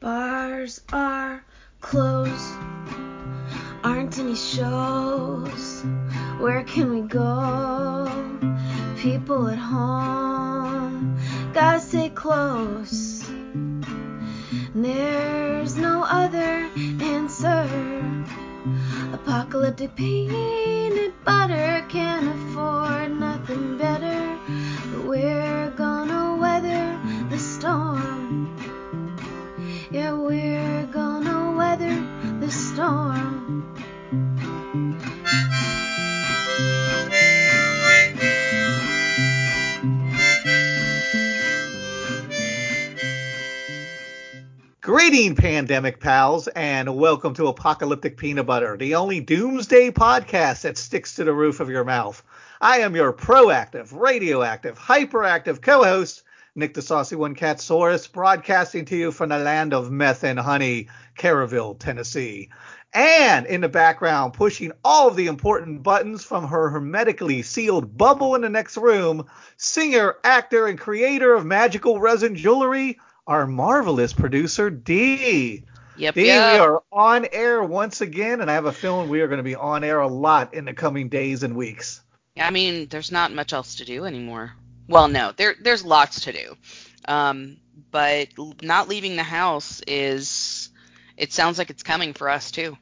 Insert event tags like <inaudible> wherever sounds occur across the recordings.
Bars are closed. Aren't any shows. Where can we go? People at home. Gotta stay close. There's no other answer. Apocalyptic peanut butter can't afford nothing better. Greeting, pandemic pals, and welcome to Apocalyptic Peanut Butter, the only doomsday podcast that sticks to the roof of your mouth. I am your proactive, radioactive, hyperactive co host, Nick the Saucy One Catsaurus, broadcasting to you from the land of meth and honey, Caryville, Tennessee. And in the background, pushing all of the important buttons from her hermetically sealed bubble in the next room, singer, actor, and creator of magical resin jewelry, our marvelous producer, Dee. Yep, Dee, yep. we are on air once again, and I have a feeling we are going to be on air a lot in the coming days and weeks. I mean, there's not much else to do anymore. Well, no, there there's lots to do. Um, but not leaving the house is it sounds like it's coming for us too.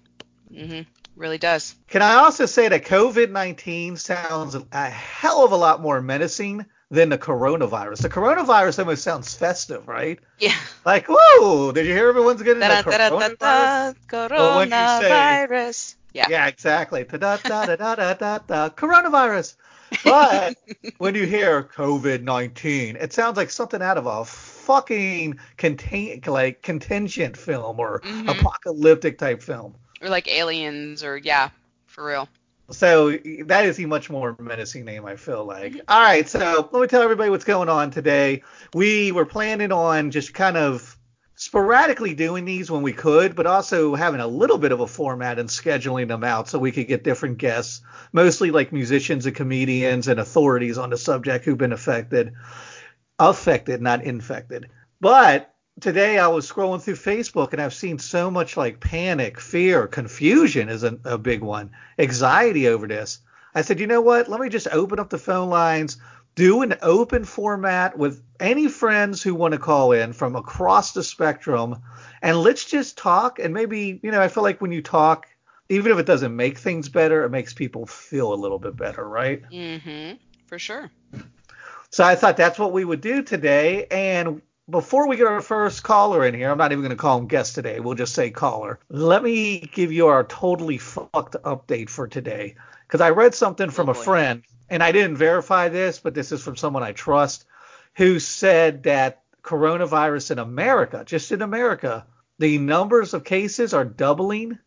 Mhm. Really does. Can I also say that COVID 19 sounds a hell of a lot more menacing than the coronavirus? The coronavirus almost sounds festive, right? Yeah. Like, whoa, did you hear everyone's getting the coronavirus? Or when you say- Yeah. Yeah, exactly. Da-da-da-da-da-da-da, <laughs> coronavirus. But <laughs> when you hear COVID 19, it sounds like something out of a fucking contain, like contingent film or Mhm. apocalyptic type film. Or like aliens or yeah, for real. So that is a much more menacing name, I feel like. All right, so let me tell everybody what's going on today. We were planning on just kind of sporadically doing these when we could, but also having a little bit of a format and scheduling them out so we could get different guests, mostly like musicians and comedians and authorities on the subject who've been affected. Affected, not infected. But today I was scrolling through Facebook and I've seen so much like panic, fear, confusion is a, a big one, anxiety over this. I said, you know what? Let me just open up the phone lines, do an open format with any friends who want to call in from across the spectrum, and let's just talk. And maybe, you know, I feel like when you talk, even if it doesn't make things better, it makes people feel a little bit better, right? Mm hmm. For sure. So I thought that's what we would do today. And before we get our first caller in here, I'm not even going to call him guest today. We'll just say caller. Let me give you our totally fucked update for today. Because I read something from Oh, a friend, and I didn't verify this, but this is from someone I trust, who said that coronavirus in America, just in America, the numbers of cases are doubling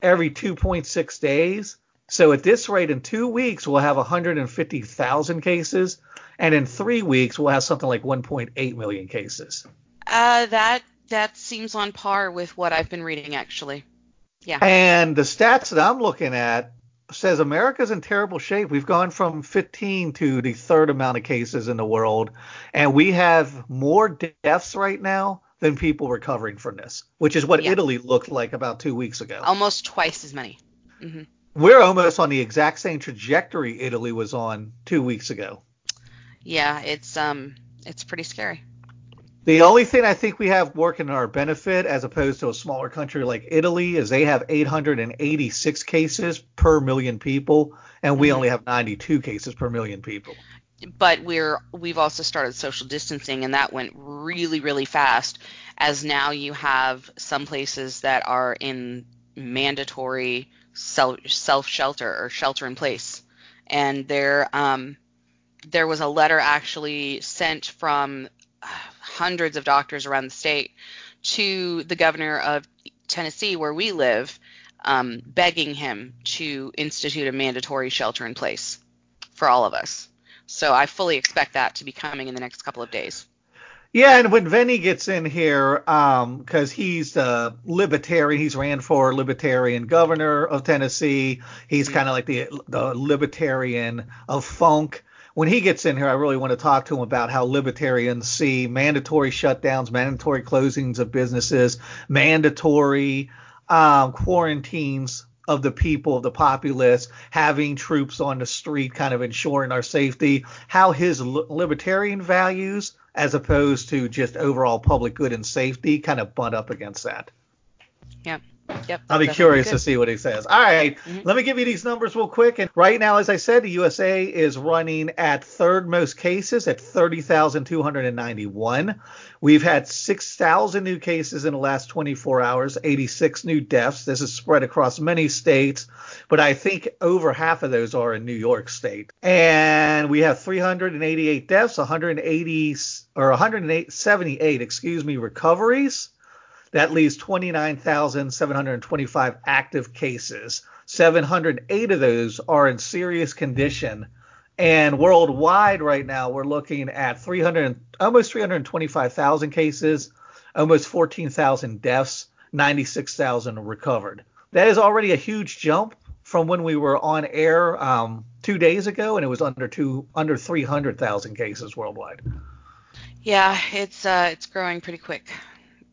every 2.6 days. So at this rate, in two weeks, we'll have 150,000 cases, and in three weeks, we'll have something like 1.8 million cases. Uh that that seems on par with what I've been reading actually. Yeah. And the stats that I'm looking at says America's in terrible shape. We've gone from 15 to the third amount of cases in the world, and we have more deaths right now than people recovering from this, which is what Yeah. Italy looked like about two weeks ago. Almost twice as many. Mhm. We're almost on the exact same trajectory Italy was on two weeks ago. Yeah, it's um it's pretty scary. The only thing I think we have working in our benefit, as opposed to a smaller country like Italy, is they have 886 cases per million people, and we Mhm. only have 92 cases per million people. but we're we've also started social distancing and that went really really fast as now you have some places that are in mandatory self self shelter or shelter in place and there um there was a letter actually sent from uh, hundreds of doctors around the state to the governor of Tennessee where we live um, begging him to institute a mandatory shelter in place for all of us so I fully expect that to be coming in the next couple of days. Yeah, and when Vinnie gets in here, um, because he's a libertarian, he's ran for libertarian governor of Tennessee. He's Mhm. kind of like the the libertarian of funk. When he gets in here, I really want to talk to him about how libertarians see mandatory shutdowns, mandatory closings of businesses, mandatory um, quarantines of the people, of the populace, having troops on the street, kind of ensuring our safety, how his libertarian values, as opposed to just overall public good and safety, kind of butt up against that. Yep. Yep. I'll be curious to see what he says. All right, mm-hmm. let me give you these numbers real quick. And right now, as I said, the USA is running at third most cases at 30,291. We've had 6,000 new cases in the last 24 hours, 86 new deaths. This is spread across many states, but I think over half of those are in New York State. And we have 388 deaths, 180 or 178, excuse me, recoveries. That leaves 29,725 active cases. 708 of those are in serious condition. And worldwide right now, we're looking at 300, almost 325,000 cases, almost 14,000 deaths, 96,000 recovered. That is already a huge jump from when we were on air um, two days ago, and it was under two under 300,000 cases worldwide. Yeah, it's uh, it's growing pretty quick.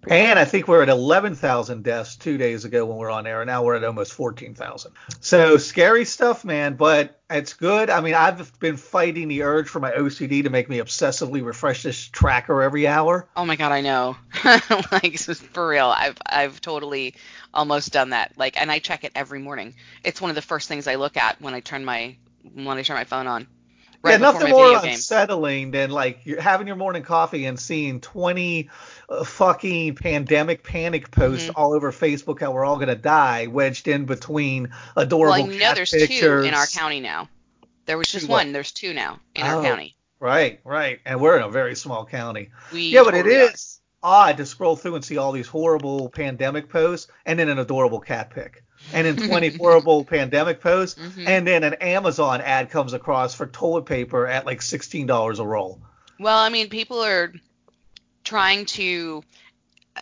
And I think we're at 11,000 deaths two days ago when we are on air. And now we're at almost 14,000. So scary stuff, man, but it's good. I mean, I've been fighting the urge for my OCD to make me obsessively refresh this tracker every hour. Oh my god, I know. <laughs> like for real, I've I've totally almost done that. Like, and I check it every morning. It's one of the first things I look at when I turn my when I turn my phone on. Right yeah, nothing more unsettling than like you're having your morning coffee and seeing 20 uh, fucking pandemic panic posts mm-hmm. all over Facebook how we're all gonna die, wedged in between adorable well, you know there's pictures. two in our county now. There was just one. There's two now in oh, our county. Right, right, and we're in a very small county. We yeah, but it is are. odd to scroll through and see all these horrible pandemic posts and then an adorable cat pic and in <laughs> 20 horrible pandemic posts, mm-hmm. and then an Amazon ad comes across for toilet paper at like $16 a roll. Well, I mean, people are trying to uh,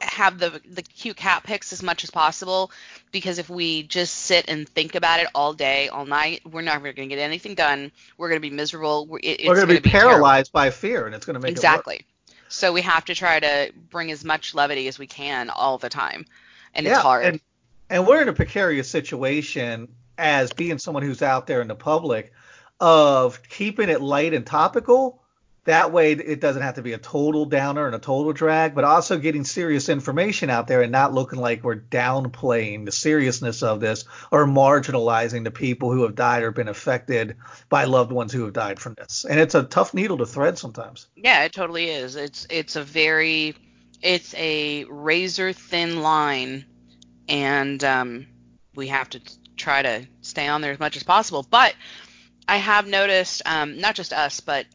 have the the cute cat pics as much as possible because if we just sit and think about it all day, all night, we're never going to get anything done. We're going to be miserable. We're, it, we're going to be, be paralyzed terrible. by fear, and it's going to make exactly. So we have to try to bring as much levity as we can all the time, and yeah, it's hard. And, and we're in a precarious situation as being someone who's out there in the public of keeping it light and topical. That way, it doesn't have to be a total downer and a total drag, but also getting serious information out there and not looking like we're downplaying the seriousness of this or marginalizing the people who have died or been affected by loved ones who have died from this. And it's a tough needle to thread sometimes. Yeah, it totally is. It's it's a very it's a razor thin line and um, we have to try to stay on there as much as possible. But I have noticed, um, not just us, but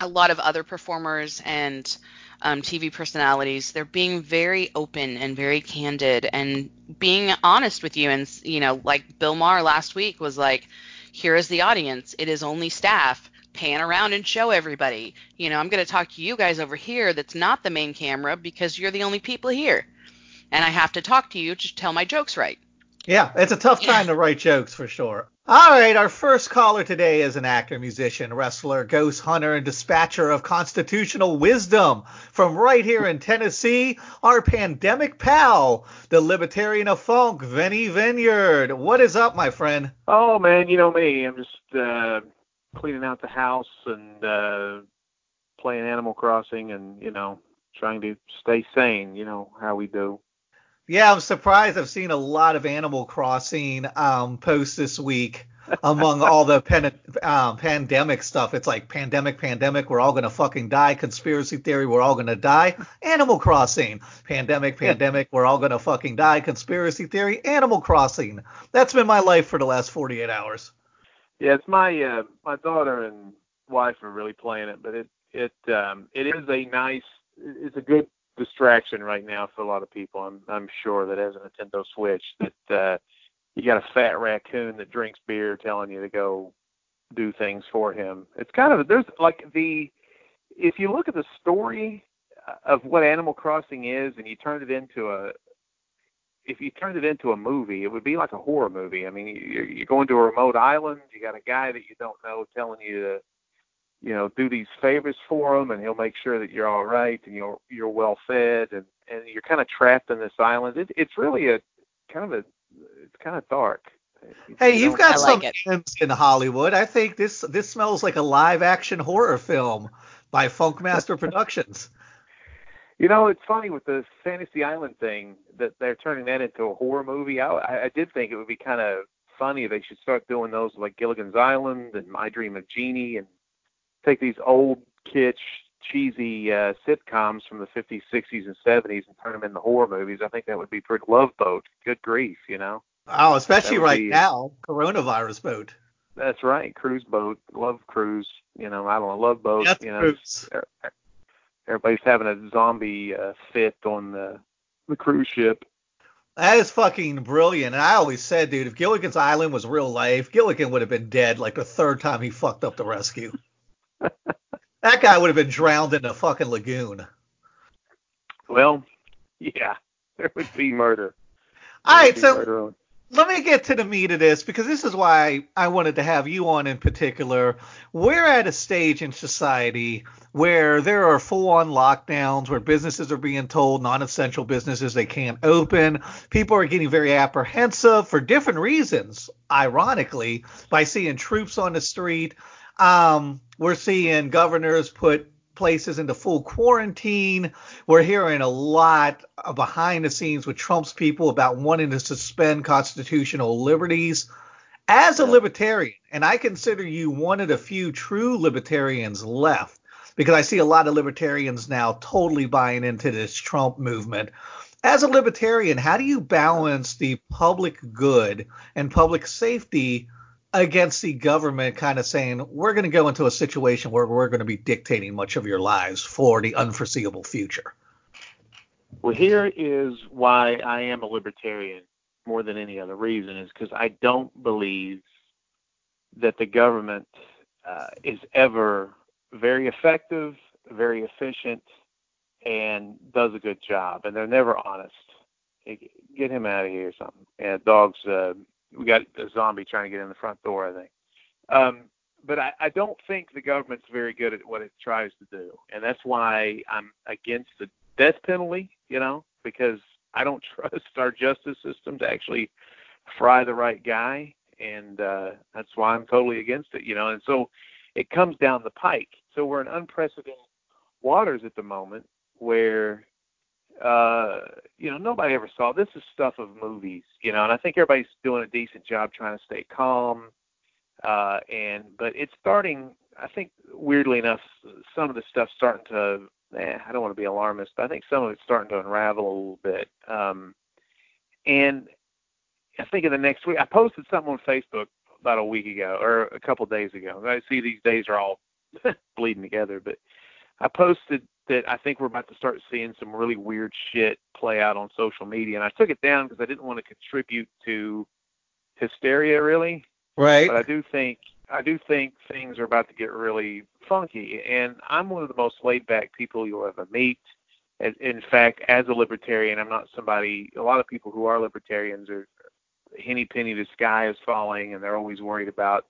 a lot of other performers and um, TV personalities, they're being very open and very candid and being honest with you. And, you know, like Bill Maher last week was like, here is the audience. It is only staff. Pan around and show everybody. You know, I'm going to talk to you guys over here that's not the main camera because you're the only people here and I have to talk to you to tell my jokes right. Yeah, it's a tough time to write jokes for sure. All right, our first caller today is an actor, musician, wrestler, ghost hunter, and dispatcher of constitutional wisdom from right here in Tennessee. Our pandemic pal, the libertarian of funk, Vinnie Vineyard. What is up, my friend? Oh man, you know me. I'm just uh, cleaning out the house and uh, playing Animal Crossing, and you know, trying to stay sane. You know how we do. Yeah, I'm surprised. I've seen a lot of Animal Crossing um, posts this week among all the pen, um, pandemic stuff. It's like pandemic, pandemic, we're all gonna fucking die. Conspiracy theory, we're all gonna die. Animal Crossing, pandemic, pandemic, we're all gonna fucking die. Conspiracy theory, Animal Crossing. That's been my life for the last 48 hours. Yeah, it's my uh, my daughter and wife are really playing it, but it it um, it is a nice, it's a good distraction right now for a lot of people. I'm I'm sure that as a Nintendo Switch that uh, you got a fat raccoon that drinks beer telling you to go do things for him. It's kind of there's like the if you look at the story of what Animal Crossing is and you turn it into a if you turned it into a movie, it would be like a horror movie. I mean, you're, you're going to a remote island. You got a guy that you don't know telling you to, you know, do these favors for him, and he'll make sure that you're all right and you're you're well fed, and and you're kind of trapped in this island. It, it's really a kind of a it's kind of dark. Hey, you've got I some like gems in Hollywood. I think this this smells like a live action horror film by Funkmaster <laughs> Productions. You know, it's funny with the Fantasy Island thing that they're turning that into a horror movie. I, I I did think it would be kind of funny if they should start doing those like Gilligan's Island and My Dream of Jeannie and take these old kitsch, cheesy uh, sitcoms from the 50s, 60s, and 70s and turn them into horror movies. I think that would be pretty. Love Boat, good grief, you know. Oh, especially right be- now, coronavirus boat. That's right, cruise boat, love cruise. You know, I don't know, love boat. Death you know, Cruise. everybody's having a zombie uh, fit on the the cruise ship. That is fucking brilliant. And I always said, dude, if Gilligan's Island was real life, Gilligan would have been dead like the third time he fucked up the rescue. That guy would have been drowned in a fucking lagoon. Well, yeah, there would be murder. All There would right, so murder let me get to the meat of this because this is why I wanted to have you on in particular. We're at a stage in society where there are full on lockdowns, where businesses are being told non essential businesses they can't open. People are getting very apprehensive for different reasons, ironically, by seeing troops on the street. Um, we're seeing governors put places into full quarantine. We're hearing a lot behind the scenes with Trump's people about wanting to suspend constitutional liberties. As a libertarian, and I consider you one of the few true libertarians left, because I see a lot of libertarians now totally buying into this Trump movement. As a libertarian, how do you balance the public good and public safety against the government kind of saying we're going to go into a situation where we're going to be dictating much of your lives for the unforeseeable future. Well, here is why I am a libertarian more than any other reason is because I don't believe that the government uh, is ever very effective, very efficient, and does a good job, and they're never honest. Get him out of here or something. And dogs, uh, we got a zombie trying to get in the front door, I think. Um, but I, I don't think the government's very good at what it tries to do, and that's why I'm against the death penalty. You know, because I don't <laughs> trust our justice system to actually fry the right guy, and uh, that's why I'm totally against it. You know, and so it comes down the pike. So we're in unprecedented waters at the moment where uh you know nobody ever saw this is stuff of movies you know and i think everybody's doing a decent job trying to stay calm uh and but it's starting i think weirdly enough some of the stuff's starting to eh, i don't want to be alarmist but i think some of it's starting to unravel a little bit um and i think in the next week i posted something on facebook about a week ago or a couple of days ago i see these days are all <laughs> bleeding together but i posted that I think we're about to start seeing some really weird shit play out on social media. And I took it down because I didn't want to contribute to hysteria, really. Right. But I do think I do think things are about to get really funky. And I'm one of the most laid back people you'll ever meet. And in fact, as a libertarian, I'm not somebody. A lot of people who are libertarians are henny penny the sky is falling, and they're always worried about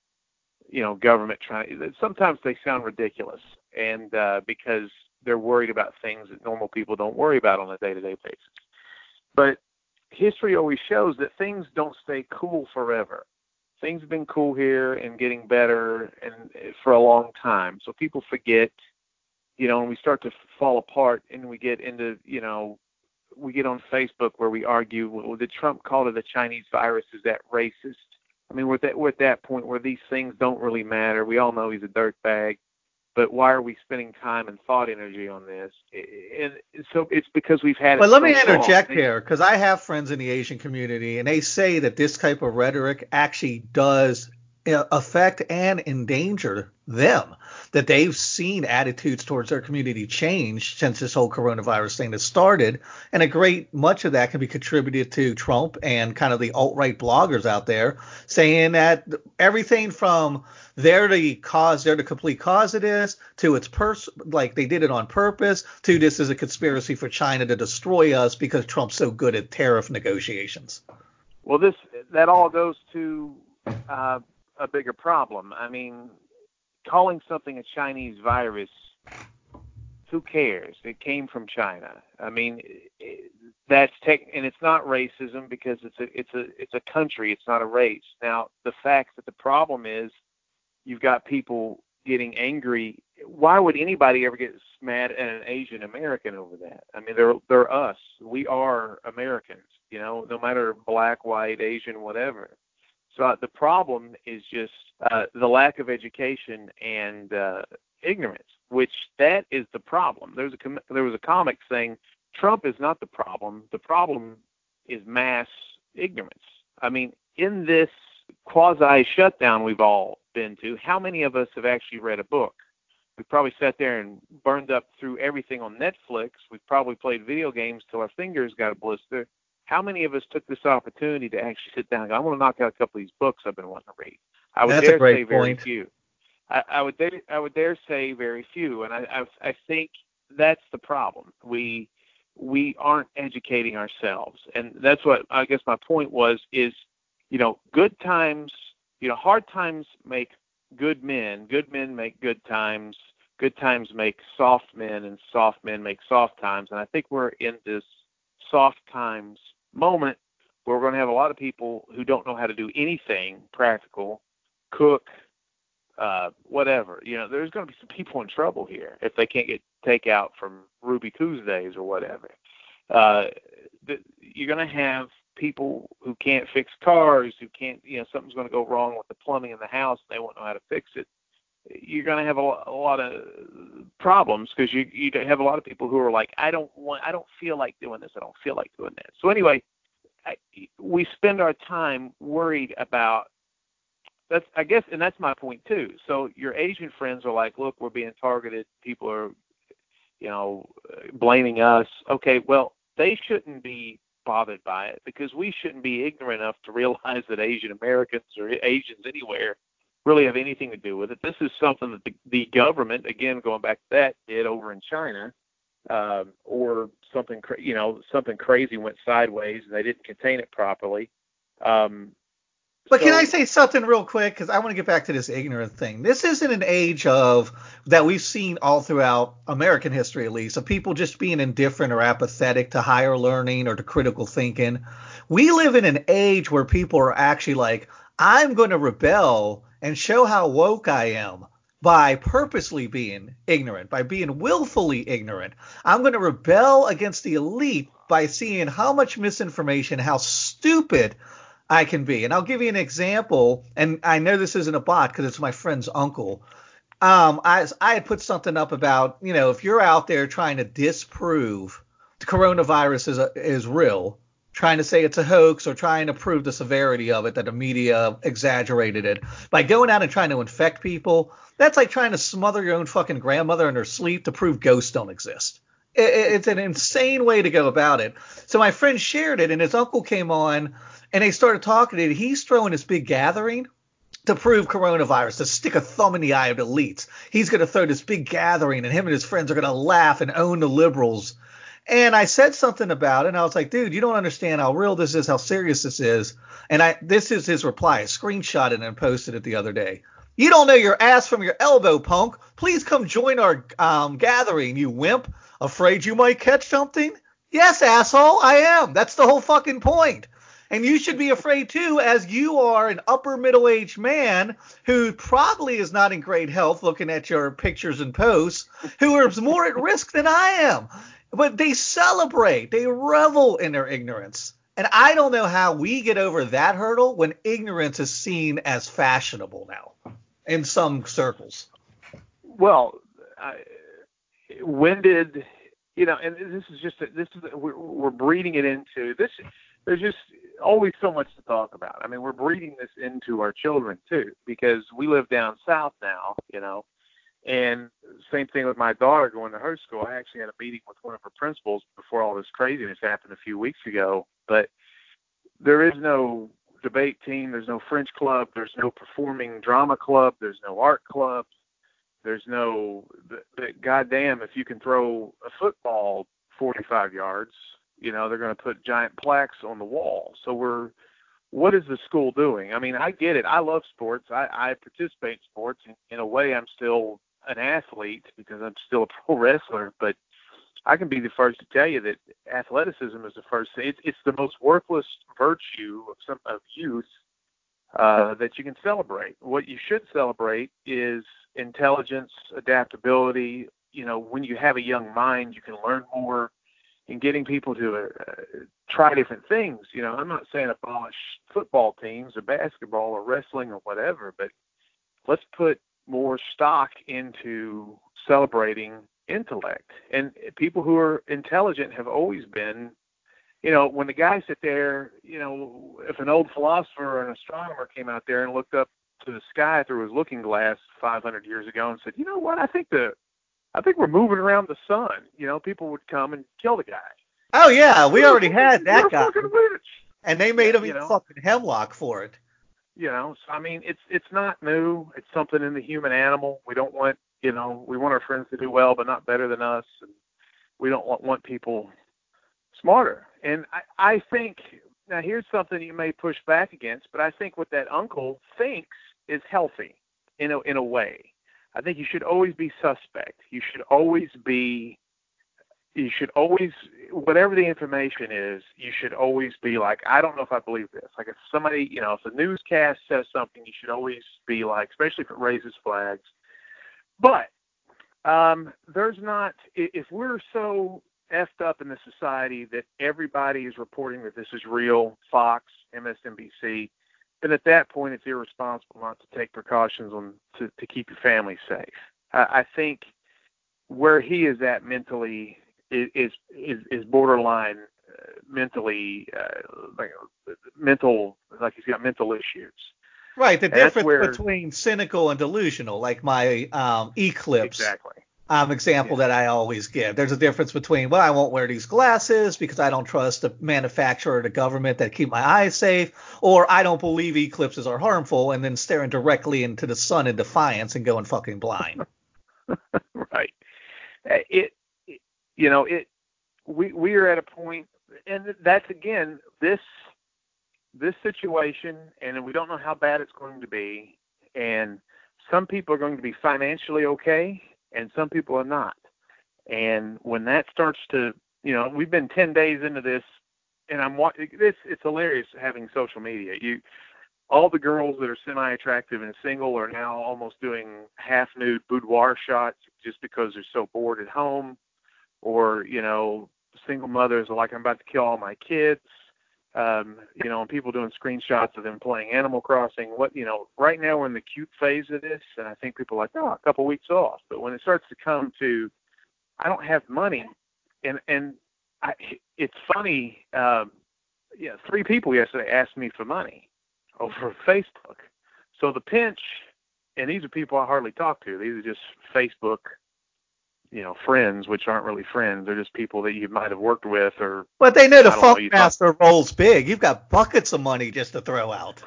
you know government trying. Sometimes they sound ridiculous, and uh, because they're worried about things that normal people don't worry about on a day-to-day basis. But history always shows that things don't stay cool forever. Things have been cool here and getting better and eh, for a long time. So people forget, you know, and we start to fall apart and we get into, you know, we get on Facebook where we argue, well, did Trump call it a Chinese virus? Is that racist? I mean, we're at that, we're at that point where these things don't really matter. We all know he's a dirtbag but why are we spending time and thought energy on this? And so it's because we've had. But let me interject long. here because I have friends in the Asian community, and they say that this type of rhetoric actually does affect and endanger them. That they've seen attitudes towards their community change since this whole coronavirus thing has started, and a great much of that can be contributed to Trump and kind of the alt right bloggers out there saying that everything from they're the cause, they're the complete cause of this, to it's pers- like they did it on purpose, to this is a conspiracy for China to destroy us because Trump's so good at tariff negotiations. Well, this that all goes to uh, a bigger problem. I mean, calling something a Chinese virus, who cares? It came from China. I mean, that's tech, and it's not racism because it's a it's a it's a country. It's not a race. Now, the fact that the problem is, you've got people getting angry. Why would anybody ever get mad at an Asian American over that? I mean, they're they're us. We are Americans. You know, no matter black, white, Asian, whatever. So uh, the problem is just uh, the lack of education and uh, ignorance, which that is the problem. There's a com- there was a comic saying Trump is not the problem. The problem is mass ignorance. I mean, in this quasi shutdown we've all been to, how many of us have actually read a book? We've probably sat there and burned up through everything on Netflix. We've probably played video games till our fingers got a blister how many of us took this opportunity to actually sit down and go, I want to knock out a couple of these books I've been wanting to read? I would That's dare a great say point. very few. I, I would dare, I would dare say very few, and I, I I think that's the problem. We we aren't educating ourselves, and that's what I guess my point was. Is you know, good times, you know, hard times make good men. Good men make good times. Good times make soft men, and soft men make soft times. And I think we're in this soft times moment where we're going to have a lot of people who don't know how to do anything practical, cook, uh, whatever. You know, there's going to be some people in trouble here if they can't get takeout from Ruby Tuesdays or whatever. Uh, the, you're going to have people who can't fix cars, who can't, you know, something's going to go wrong with the plumbing in the house and they won't know how to fix it. You're going to have a, a lot of problems because you you have a lot of people who are like, I don't want, I don't feel like doing this, I don't feel like doing that. So anyway, I, we spend our time worried about that's I guess and that's my point too. So your Asian friends are like, look, we're being targeted. People are, you know, blaming us. Okay, well they shouldn't be bothered by it because we shouldn't be ignorant enough to realize that Asian Americans or Asians anywhere really have anything to do with it. This is something that the, the government, again, going back to that, did over in China, um, or something, cra- you know, something crazy went sideways and they didn't contain it properly. Um, But can I say something real quick? Because I want to get back to this ignorant thing. This isn't an age of that we've seen all throughout American history, at least, of people just being indifferent or apathetic to higher learning or to critical thinking. We live in an age where people are actually like, I'm going to rebel and show how woke I am by purposely being ignorant, by being willfully ignorant. I'm going to rebel against the elite by seeing how much misinformation, how stupid I can be. And I'll give you an example. And I know this isn't a bot because it's my friend's uncle. Um, I, I had put something up about, you know, if you're out there trying to disprove the coronavirus is, a, is real, trying to say it's a hoax or trying to prove the severity of it, that the media exaggerated it, by going out and trying to infect people, that's like trying to smother your own fucking grandmother in her sleep to prove ghosts don't exist. It, it, it's an insane way to go about it. So my friend shared it, and his uncle came on and they started talking and. He's throwing this big gathering to prove coronavirus, to stick a thumb in the eye of elites. He's going to throw this big gathering, and him and his friends are going to laugh and own the liberals. And I said something about it, and I was like, dude, you don't understand how real this is, how serious this is. And I this is his reply. I screenshot it and posted it the other day. You don't know your ass from your elbow, punk. Please come join our um, gathering, you wimp. Afraid you might catch something? Yes, asshole, I am. That's the whole fucking point. And you should be afraid too, as you are an upper middle aged man who probably is not in great health looking at your pictures and posts, who is more at risk than I am. But they celebrate, they revel in their ignorance. And I don't know how we get over that hurdle when ignorance is seen as fashionable now in some circles. Well, I, when did you know? And this is just a, this is we're, we're breeding it into this. There's just always so much to talk about. I mean, we're breeding this into our children too, because we live down south now, you know. And same thing with my daughter going to her school. I actually had a meeting with one of her principals before all this craziness happened a few weeks ago. But there is no debate team, there's no French club, there's no performing drama club, there's no art club, there's no. Goddamn, if you can throw a football 45 yards, you know they're going to put giant plaques on the wall. So we're what is the school doing? I mean, I get it. I love sports. I, I participate in sports. In, in a way, I'm still an athlete because I'm still a pro <laughs> wrestler. But I can be the first to tell you that athleticism is the first. It's it's the most worthless virtue of some of youth uh, that you can celebrate. What you should celebrate is intelligence, adaptability. You know, when you have a young mind, you can learn more and getting people to uh, try different things. You know, I'm not saying abolish football teams or basketball or wrestling or whatever, but let's put more stock into celebrating intellect. And people who are intelligent have always been, you know, when the guys sit there, you know, if an old philosopher or an astronomer came out there and looked up to the sky through his looking glass 500 years ago and said, you know what, I think the I think we're moving around the sun. You know, people would come and kill the guy. Oh yeah, we already had that guy. And they made him eat know? fucking hemlock for it. You know, so I mean, it's it's not new. It's something in the human animal. We don't want, you know, we want our friends to do well, but not better than us. And we don't want, want people smarter. And I, I think now here's something you may push back against, but I think what that uncle thinks is healthy in a in a way. I think you should always be suspect. You should always be you should always whatever the information is, you should always be like, I don't know if I believe this. Like if somebody, you know, if a newscast says something, you should always be like, especially if it raises flags. But um, there's not if we're so effed up in the society that everybody is reporting that this is real, Fox, MSNBC, then at that point it's irresponsible not to take precautions on to, to keep your family safe. I, I think where he is at mentally is is is borderline uh, mentally uh, like mental like he's got mental issues. Right, the and difference where, between cynical and delusional, like my um, eclipse. Exactly um, example yeah. that I always give. There's a difference between, well, I won't wear these glasses because I don't trust the manufacturer or the government that keep my eyes safe, or I don't believe eclipses are harmful, and then staring directly into the sun in defiance and going fucking blind. <laughs> right. Uh, it, it, you know, it. We we are at a point, and that's again this this situation, and we don't know how bad it's going to be, and some people are going to be financially okay and some people are not. And when that starts to, you know, we've been 10 days into this, and I'm watching this. It's hilarious having social media. You, all the girls that are semi-attractive and single are now almost doing half-nude boudoir shots just because they're so bored at home, or you know, single mothers are like, I'm about to kill all my kids um, you know, and people doing screenshots of them playing Animal Crossing. What you know, right now we're in the cute phase of this, and I think people are like, oh, a couple weeks off. But when it starts to come to, I don't have money, and and I, it's funny. Um, yeah, three people yesterday asked me for money over <laughs> Facebook. So the pinch, and these are people I hardly talk to. These are just Facebook you know friends, which aren't really friends. They're just people that you might have worked with or. But they know the Funk Master rolls big. You've got buckets of money just to throw out.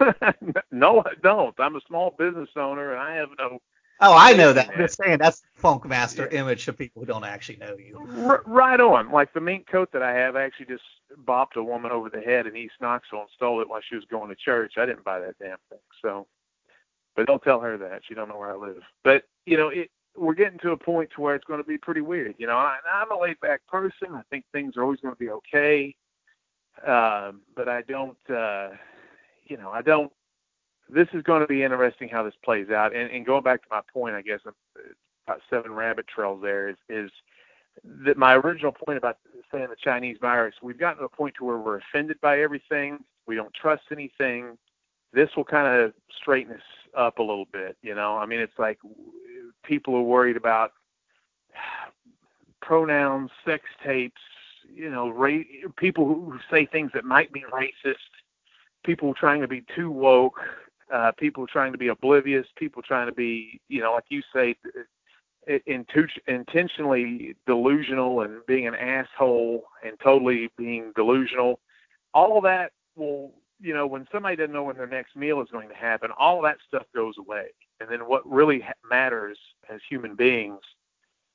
<laughs> no, I don't. I'm a small business owner, and I have no. Oh, I know that. I'm just saying that's Funk Master yeah. image to people who don't actually know you. R- right on. Like the mink coat that I have, I actually just bopped a woman over the head in East Knoxville and stole it while she was going to church. I didn't buy that damn thing. So, but don't tell her that. She don't know where I live. But you know, it we're getting to a point to where it's going to be pretty weird. You know, I, I'm a laid back person. I think things are always going to be okay. Um, but I don't, uh, you know, I don't. This is going to be interesting how this plays out. And, and going back to my point, I guess about seven rabbit trails there is is that my original point about saying the Chinese virus. We've gotten to a point to where we're offended by everything. We don't trust anything. This will kind of straighten us up a little bit. You know, I mean, it's like people are worried about pronouns, sex tapes, you know, ra- people who say things that might be racist, people trying to be too woke, uh, people trying to be oblivious, people trying to be, you know, like you say, intu- intentionally delusional and being an asshole and totally being delusional. All of that will, you know, when somebody doesn't know when their next meal is going to happen, all that stuff goes away. And then what really ha- matters as human beings,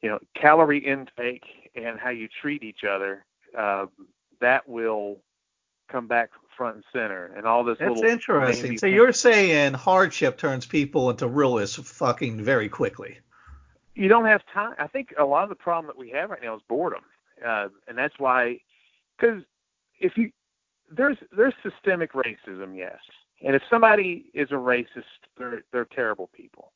you know, calorie intake and how you treat each other, uh, that will come back front and center. And all this. Little. That's interesting. So you're saying hardship turns people into realists fucking very quickly you don't have time. I think a lot of the problem that we have right now is boredom, uh, and that's why. Because if you there's there's systemic racism, yes, and if somebody is a racist, they're they're terrible people.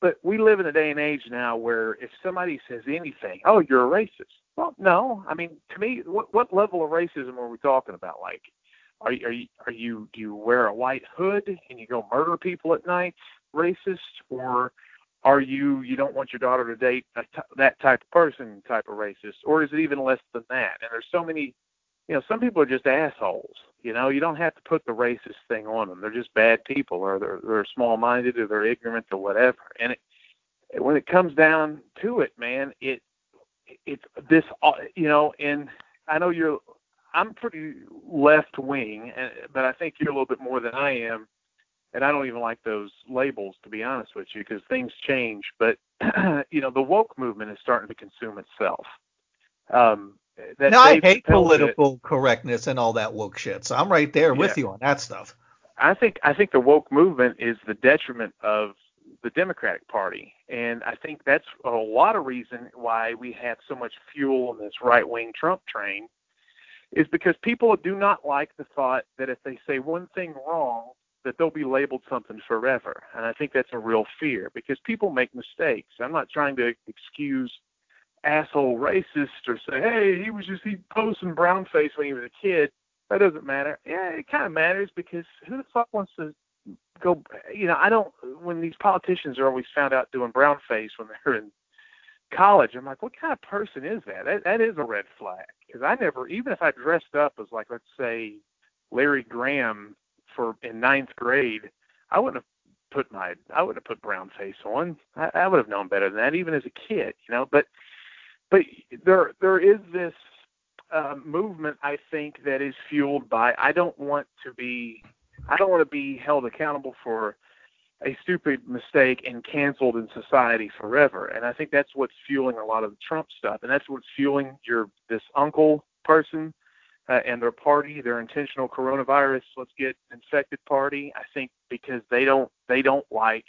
But we live in a day and age now where if somebody says anything, oh, you're a racist. Well, no. I mean, to me, what what level of racism are we talking about? Like, are you, are you are you do you wear a white hood and you go murder people at night, racist, or are you you don't want your daughter to date that type of person type of racist or is it even less than that and there's so many you know some people are just assholes you know you don't have to put the racist thing on them they're just bad people or they're they're small minded or they're ignorant or whatever and it when it comes down to it man it it's this you know and i know you're i'm pretty left wing but i think you're a little bit more than i am and I don't even like those labels to be honest with you because things change. But <clears throat> you know, the woke movement is starting to consume itself. Um, that no, I hate political it, correctness and all that woke shit. So I'm right there yeah. with you on that stuff. I think I think the woke movement is the detriment of the Democratic Party, and I think that's a lot of reason why we have so much fuel in this right wing Trump train. Is because people do not like the thought that if they say one thing wrong, that they'll be labeled something forever. And I think that's a real fear because people make mistakes. I'm not trying to excuse asshole racist or say, hey, he was just he posting brown face when he was a kid. That doesn't matter. Yeah, it kind of matters because who the fuck wants to go? You know, I don't. When these politicians are always found out doing brown face when they're in college, I'm like, what kind of person is that? That, that is a red flag. Because I never, even if I dressed up as like, let's say, Larry Graham for in ninth grade, I wouldn't have put my I wouldn't have put brown face on. I, I would have known better than that, even as a kid, you know. But but there there is this uh, movement I think that is fueled by I don't want to be I don't want to be held accountable for a stupid mistake and canceled in society forever. And I think that's what's fueling a lot of the Trump stuff, and that's what's fueling your this uncle person uh, and their party, their intentional coronavirus, let's get infected party. I think because they don't they don't like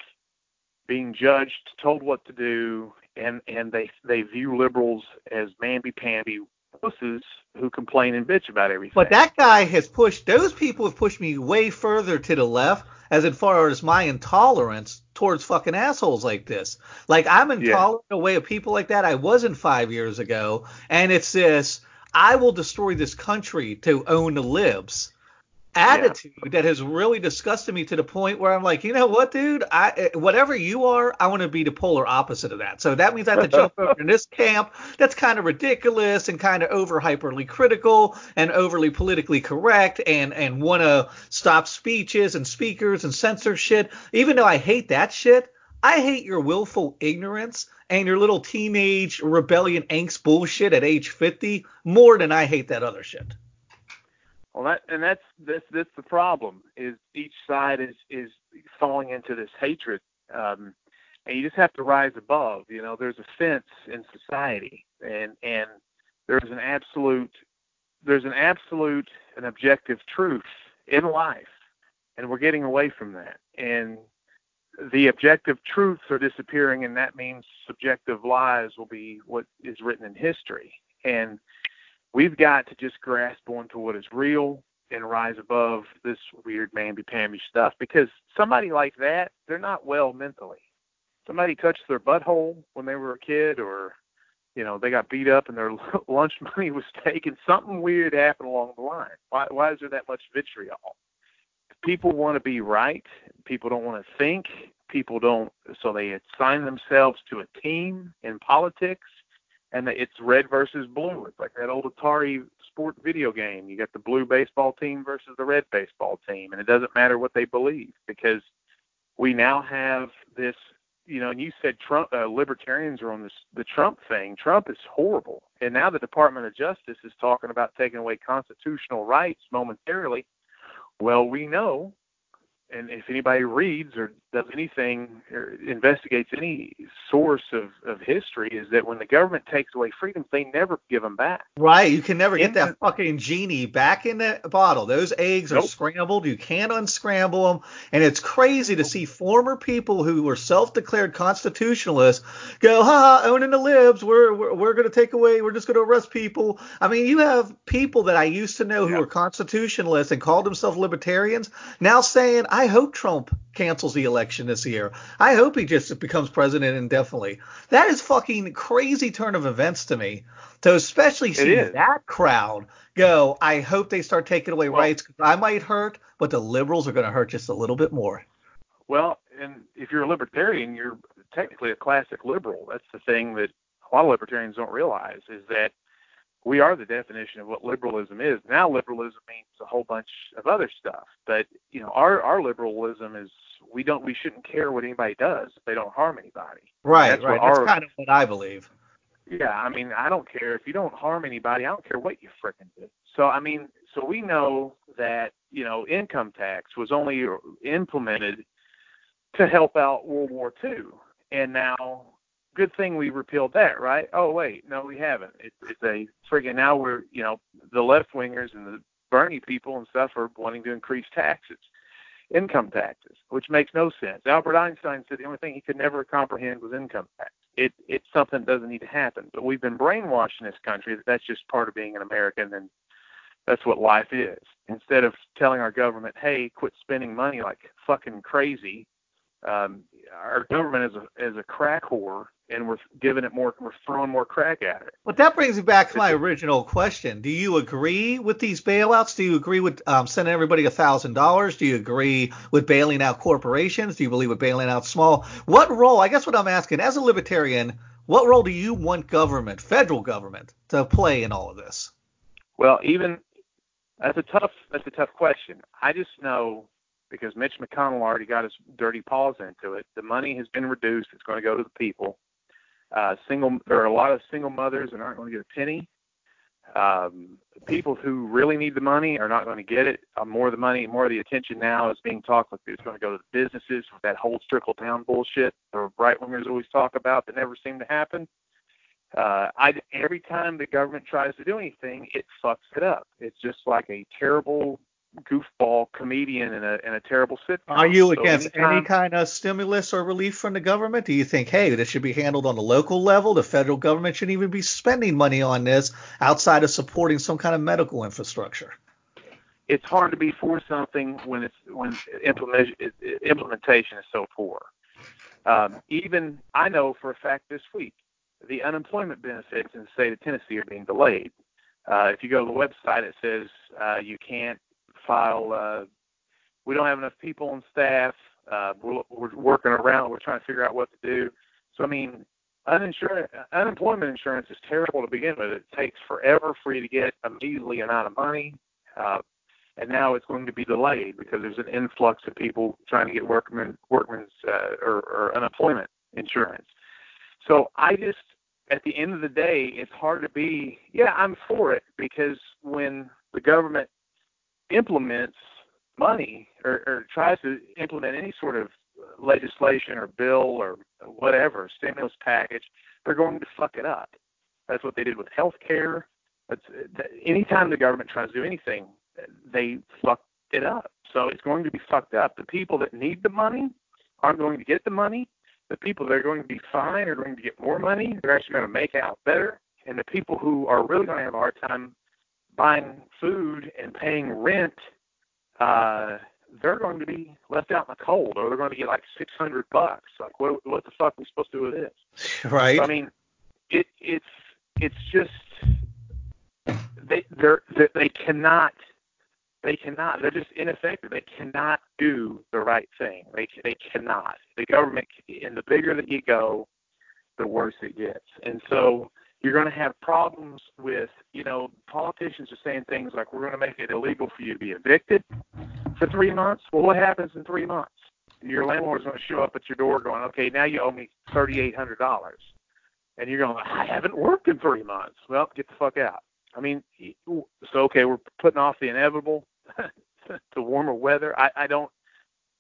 being judged, told what to do, and and they they view liberals as mamby pamby pussies who complain and bitch about everything. But that guy has pushed those people have pushed me way further to the left as in far as my intolerance towards fucking assholes like this. Like I'm intolerant yeah. way of people like that I wasn't five years ago, and it's this I will destroy this country to own the libs attitude yeah. that has really disgusted me to the point where I'm like, you know what, dude? I eh, whatever you are, I want to be the polar opposite of that. So that means I have to jump over in this camp that's kind of ridiculous and kind of over hyperly critical and overly politically correct and and want to stop speeches and speakers and censor shit. Even though I hate that shit, I hate your willful ignorance and your little teenage rebellion angst bullshit at age 50 more than I hate that other shit. Well, that and that's that's that's the problem is each side is is falling into this hatred, um, and you just have to rise above. You know, there's a fence in society, and and there's an absolute there's an absolute and objective truth in life, and we're getting away from that. And the objective truths are disappearing, and that means subjective lies will be what is written in history. And we've got to just grasp onto what is real and rise above this weird mamby-pamby stuff because somebody like that, they're not well mentally. Somebody touched their butthole when they were a kid, or you know they got beat up and their <laughs> lunch money was taken. Something weird happened along the line. Why, why is there that much vitriol? people want to be right. People don't want to think. People don't, so they assign themselves to a team in politics. And it's red versus blue. It's like that old Atari sport video game. You got the blue baseball team versus the red baseball team, and it doesn't matter what they believe because we now have this. You know, and you said Trump uh, libertarians are on this the Trump thing. Trump is horrible, and now the Department of Justice is talking about taking away constitutional rights momentarily. Well, we know and if anybody reads or does anything or investigates any source of, of history is that when the government takes away freedoms they never give them back. Right. You can never get that fucking genie back in the bottle. Those eggs nope. are scrambled. You can't unscramble them and it's crazy to see former people who were self-declared constitutionalists go ha ha, owning the libs. We're we're, we're going to take away we're just going to arrest people. I mean you have people that i used to know who were constitutionalists and called themselves libertarians now saying I hope Trump cancels the election this year. I hope he just becomes president indefinitely. That is fucking crazy turn of events to me. To especially see that crowd go, I hope they start taking away well, rights. I might hurt, but the liberals are going to hurt just a little bit more. Well, and if you're a libertarian, you're technically a classic liberal. That's the thing that a lot of libertarians don't realize is that we are the definition of what liberalism is. Now liberalism means a whole bunch of other stuff. But you know, our our liberalism is we don't we shouldn't care what anybody does if they don't harm anybody. Right, that's right. That's our, kind of what I believe. Yeah, I mean, I don't care if you don't harm anybody. I don't care what you fricking do. So I mean, so we know that you know income tax was only implemented to help out World War II, and now good thing we repealed that, right? Oh wait, no, we haven't. It, it's a friggin' now we're you know the left wingers and the Bernie people and stuff are wanting to increase taxes, income taxes, which makes no sense. Albert Einstein said the only thing he could never comprehend was income tax. It it's something that doesn't need to happen. But we've been brainwashed in this country that that's just part of being an American and that's what life is. Instead of telling our government, hey, quit spending money like fucking crazy, um, our government is a is a crack whore and we're giving it more, we're throwing more crack at it. But that brings me back to my original question. Do you agree with these bailouts? Do you agree with um, sending everybody a thousand dollars? Do you agree with bailing out corporations? Do you believe with bailing out small? What role? I guess what I'm asking, as a libertarian, what role do you want government, federal government, to play in all of this? Well, even that's a tough that's a tough question. I just know because Mitch McConnell already got his dirty paws into it. The money has been reduced. It's going to go to the people. Uh, single, there are a lot of single mothers that aren't going to get a penny. Um, people who really need the money are not going to get it. Uh, more of the money, more of the attention now is being talked with. It's going to go to the businesses with that whole trickle down bullshit the right wingers always talk about that never seem to happen. Uh, I every time the government tries to do anything, it fucks it up. It's just like a terrible goofball comedian in a in a terrible sitcom. Are you so against anytime, any kind of stimulus or relief from the government? Do you think, hey, this should be handled on the local level? The federal government shouldn't even be spending money on this outside of supporting some kind of medical infrastructure. It's hard to be for something when it's when implementation implementation is so poor. Um, even I know for a fact this week the unemployment benefits in the state of Tennessee are being delayed. Uh, if you go to the website, it says uh, you can't file. Uh, we don't have enough people on staff. Uh, we're, we're working around. We're trying to figure out what to do. So I mean, uninsurance, unemployment insurance is terrible to begin with. It takes forever for you to get a measly amount of money, uh, and now it's going to be delayed because there's an influx of people trying to get workman workman's uh, or, or unemployment insurance. So I just, at the end of the day, it's hard to be. Yeah, I'm for it because when the government implements money or, or tries to implement any sort of legislation or bill or whatever stimulus package, they're going to fuck it up. That's what they did with health care. That's anytime the government tries to do anything, they fuck it up. So it's going to be fucked up. The people that need the money aren't going to get the money. The people that are going to be fine are going to get more money. They're actually going to make out better. And the people who are really going to have a hard time buying food and paying rent, uh, they're going to be left out in the cold, or they're going to get like six hundred bucks. Like, what what the fuck are we supposed to do with this? <laughs> Right. So, I mean, it it's it's just they they're, they they cannot they cannot they're just ineffective. They cannot do the right thing. They they cannot. The government and the bigger that you go, the worse it gets. And so You're going to have problems with, you know, politicians are saying things like, we're going to make it illegal for you to be evicted for three months. Well, what happens in three months? Your landlord's going to show up at your door going, okay, now you owe me $3,800. And you're going, I haven't worked in three months. Well, get the fuck out. I mean, so okay, we're putting off the inevitable <laughs> to warmer weather. I, I don't,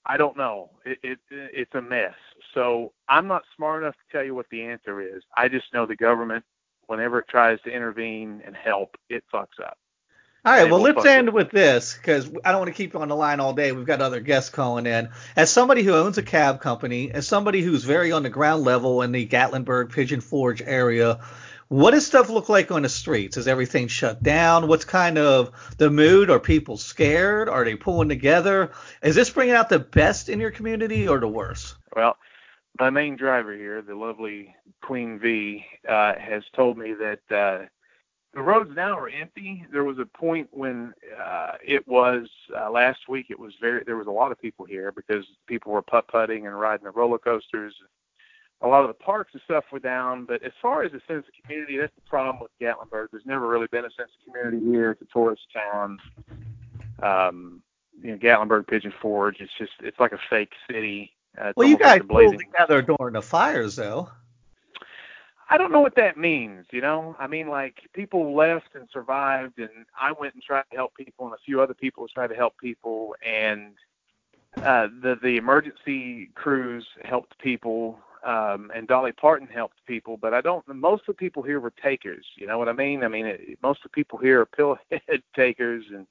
I don't know. It, it it's a mess. So I'm not smart enough to tell you what the answer is. I just know the government, whenever it tries to intervene and help, it fucks up. All right, well, let's end with this because I don't want to keep you on the line all day. We've got other guests calling in. As somebody who owns a cab company, as somebody who's very on the ground level in the Gatlinburg, Pigeon Forge area, what does stuff look like on the streets? Is everything shut down? What's kind of the mood? Are people scared? Are they pulling together? Is this bringing out the best in your community or the worst? Well, my main driver here, the lovely Queen V, uh, has told me that uh, the roads now are empty. There was a point when uh, it was uh, last week. It was very. There was a lot of people here because people were putt putting and riding the roller coasters. A lot of the parks and stuff were down. But as far as a sense of community, that's the problem with Gatlinburg. There's never really been a sense of community here. It's a tourist town. Um, you know, Gatlinburg, Pigeon Forge. It's just it's like a fake city. Uh, well, you guys pulled together during the fires, though. I don't know what that means, you know. I mean, like people left and survived, and I went and tried to help people, and a few other people tried to help people, and uh, the the emergency crews helped people, um, and Dolly Parton helped people. But I don't. Most of the people here were takers. You know what I mean? I mean, it, most of the people here are pillhead <laughs> takers, and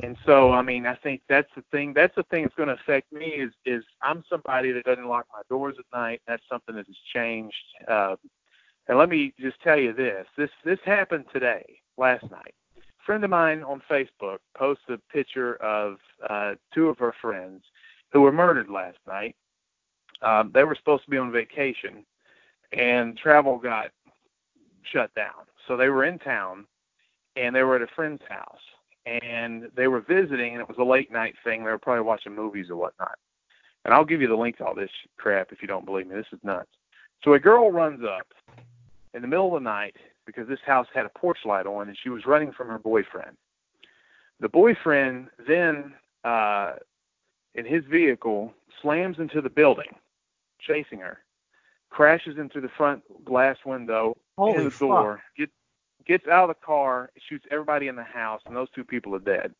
and so I mean, I think that's the thing. That's the thing that's going to affect me is is I'm somebody that doesn't lock my doors at night. That's something that has changed. Uh, and let me just tell you this: this this happened today, last night. A friend of mine on Facebook posted a picture of uh, two of her friends who were murdered last night. Um, they were supposed to be on vacation, and travel got shut down. So they were in town, and they were at a friend's house, and they were visiting, and it was a late night thing. They were probably watching movies or whatnot. And I'll give you the link to all this crap if you don't believe me. This is nuts. So a girl runs up in the middle of the night because this house had a porch light on and she was running from her boyfriend. The boyfriend then, uh, in his vehicle, slams into the building, chasing her, crashes into the front glass window, Holy in the fuck. door, gets gets out of the car, shoots everybody in the house, and those two people are dead.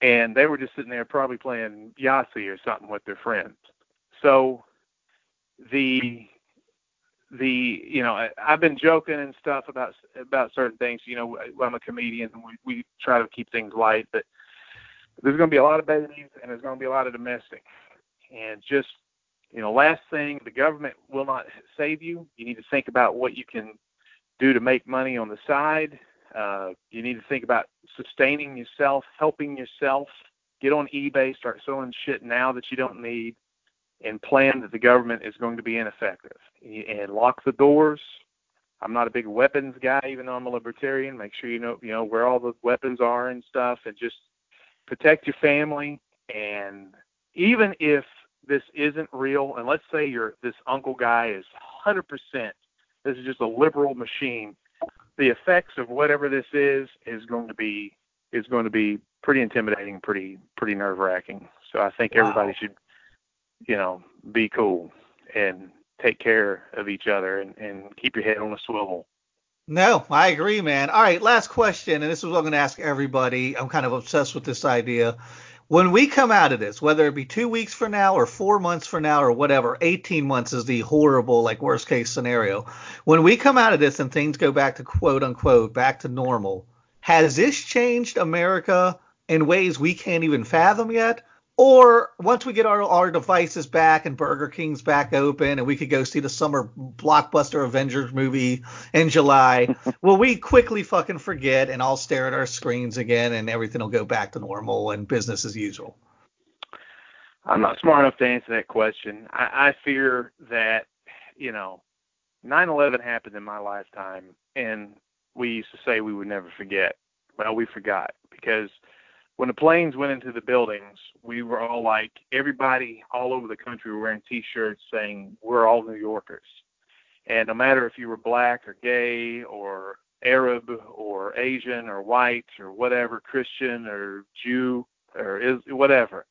And they were just sitting there probably playing Yahtzee or something with their friends. So the the you know I, I've been joking and stuff about about certain things. You know, I'm a comedian and we we try to keep things light, but there's going to be a lot of babies and there's going to be a lot of domestic. And just you know, last thing, the government will not save you. You need to think about what you can do to make money on the side. Uh, you need to think about sustaining yourself, helping yourself. Get on eBay, start selling shit now that you don't need and plan that the government is going to be ineffective and lock the doors. I'm not a big weapons guy, even though I'm a libertarian. Make sure you know, you know where all the weapons are and stuff, and just protect your family. And even if this isn't real, and let's say your this uncle guy is 100%, this is just a liberal machine. The effects of whatever this is is going to be is going to be pretty intimidating, pretty pretty nerve wracking. So I think Wow. everybody should you know, be cool and take care of each other and, and keep your head on a swivel. No, I agree, man. All right, last question, and this is what I'm going to ask everybody. I'm kind of obsessed with this idea. When we come out of this, whether it be two weeks from now or four months from now or whatever, 18 months is the horrible, like worst case scenario. When we come out of this and things go back to quote unquote back to normal, has this changed America in ways we can't even fathom yet? Or once we get our, our devices back and Burger King's back open and we could go see the summer blockbuster Avengers movie in July, <laughs> will we quickly fucking forget and all stare at our screens again and everything will go back to normal and business as usual? I'm not smart enough to answer that question. I, I fear that, you know, 9/11 happened in my lifetime, and we used to say we would never forget. Well, we forgot because when the planes went into the buildings, we were all like, everybody all over the country were wearing T-shirts saying, "We're all New Yorkers," and no matter if you were black or gay or Arab or Asian or white or whatever, Christian or Jew or is whatever,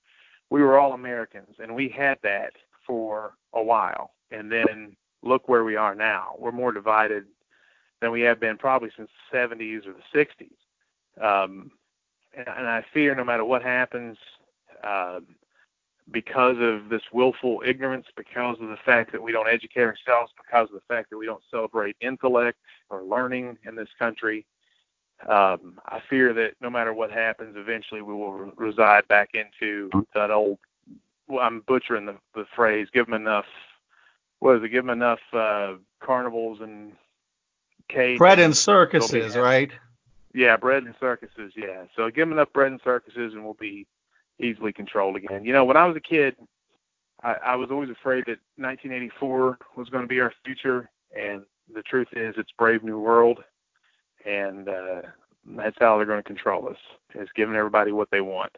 we were all Americans, and we had that for a while. And then look where we are now. We're more divided than we have been probably since the 70s or the 60s. Um, and, I fear no matter what happens, uh, because of this willful ignorance, because of the fact that we don't educate ourselves, because of the fact that we don't celebrate intellect or learning in this country. Um, I fear that no matter what happens, eventually we will re- reside back into that old. Well, I'm butchering the, the phrase. Give them enough. What is it? Give them enough uh, carnivals and. Bread and circuses, right? Yeah, bread and circuses. Yeah. So give them enough bread and circuses, and we'll be easily controlled again. You know, when I was a kid, I, I was always afraid that 1984 was going to be our future, and the truth is, it's Brave New World, and uh, that's how they're going to control us. Is giving everybody what they want.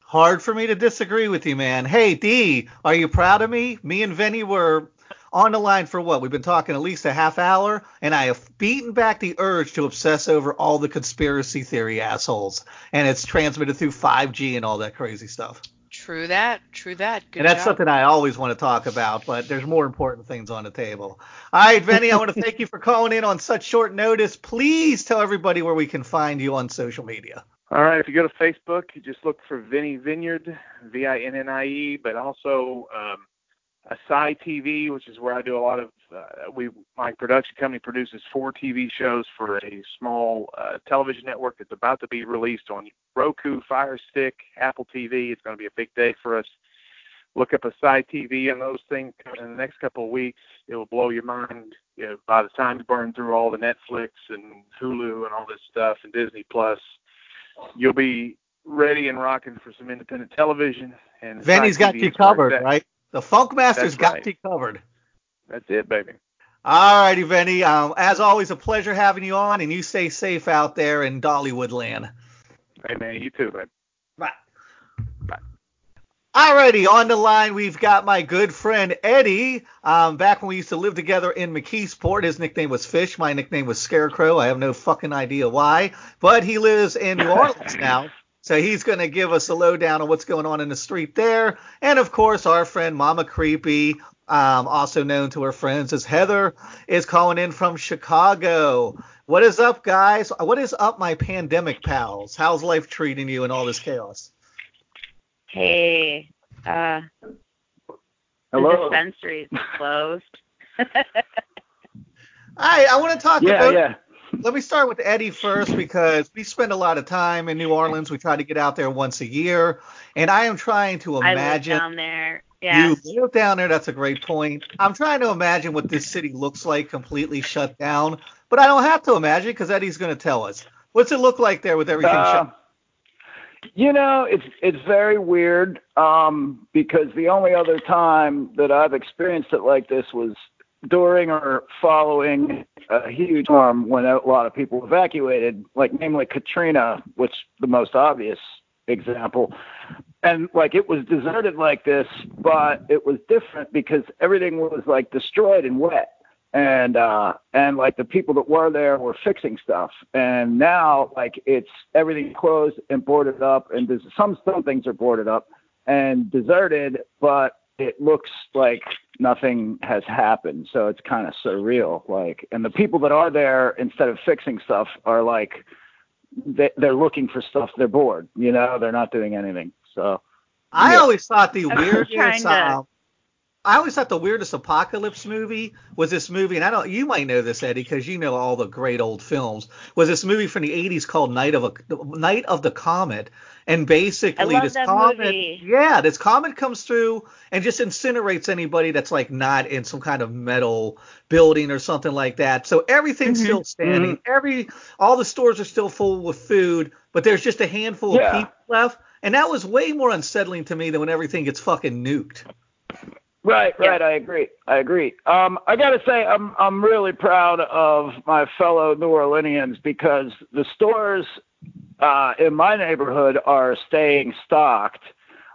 Hard for me to disagree with you, man. Hey, Dee, are you proud of me? Me and Vinnie were on the line for what? We've been talking at least a half hour, and I have beaten back the urge to obsess over all the conspiracy theory assholes, and it's transmitted through 5G and all that crazy stuff. True that. True that. Good and that's job. something I always want to talk about, but there's more important things on the table. All right, Vinnie, I want to thank you for calling in on such short notice. Please tell everybody where we can find you on social media. All right, if you go to Facebook, you just look for Vinnie Vineyard, V-I-N-N-I-E, but also um, Asai TV, which is where I do a lot of. Uh, we my production company produces four TV shows for a small uh, television network that's about to be released on Roku, Fire Stick, Apple TV. It's going to be a big day for us. Look up Asai TV and those things in the next couple of weeks. It will blow your mind. You know, by the time you burn through all the Netflix and Hulu and all this stuff and Disney Plus, you'll be ready and rocking for some independent television. And Vinnie's Asai got you covered, right? The Funk Master's That's got right. you covered. That's it, baby. All righty, Vinnie. Um, as always, a pleasure having you on, and you stay safe out there in Dollywood land. Hey man, you too, man. Bye. Bye. Alrighty, on the line we've got my good friend Eddie. Um, back when we used to live together in McKeesport, his nickname was Fish. My nickname was Scarecrow. I have no fucking idea why, but he lives in New <laughs> Orleans now. So he's going to give us a lowdown on what's going on in the street there. And of course, our friend Mama Creepy, um, also known to her friends as Heather, is calling in from Chicago. What is up, guys? What is up, my pandemic pals? How's life treating you in all this chaos? Hey, uh, the Hello. dispensary's closed. <laughs> I I want to talk Yeah, about. yeah. Let me start with Eddie first because we spend a lot of time in New Orleans. We try to get out there once a year, and I am trying to imagine I live imagine. down there. Yeah. You live down there. That's a great point. I'm trying to imagine what this city looks like completely shut down, but I don't have to imagine because Eddie's going to tell us. What's it look like there with everything Uh, shut? you know, it's it's very weird um, because the only other time that I've experienced it like this was during or following a huge storm when a lot of people evacuated, like namely Katrina, which the most obvious example. And like it was deserted like this, but it was different because everything was like destroyed and wet. And uh and like the people that were there were fixing stuff. And now like it's everything closed and boarded up and some some things are boarded up and deserted, but it looks like nothing has happened. So it's kind of surreal. Like and the people that are there instead of fixing stuff are like they, they're looking for stuff. They're bored. You know, they're not doing anything. So I yeah. always thought the I'm weirdest. to- uh, I always thought the weirdest apocalypse movie was this movie, and I don't. You might know this, Eddie, because you know all the great old films. Was this movie from the '80s called Night of a Night of the Comet? And basically, I love this that comet, movie. yeah, this comet comes through and just incinerates anybody that's like not in some kind of metal building or something like that. So everything's Mhm. still standing. Every all the stores are still full with food, but there's just a handful Yeah. of people left. And that was way more unsettling to me than when everything gets fucking nuked. Right, Yeah. right. I agree. I agree. Um, I got to say, I'm I'm really proud of my fellow New Orleanians because the stores uh, in my neighborhood are staying stocked.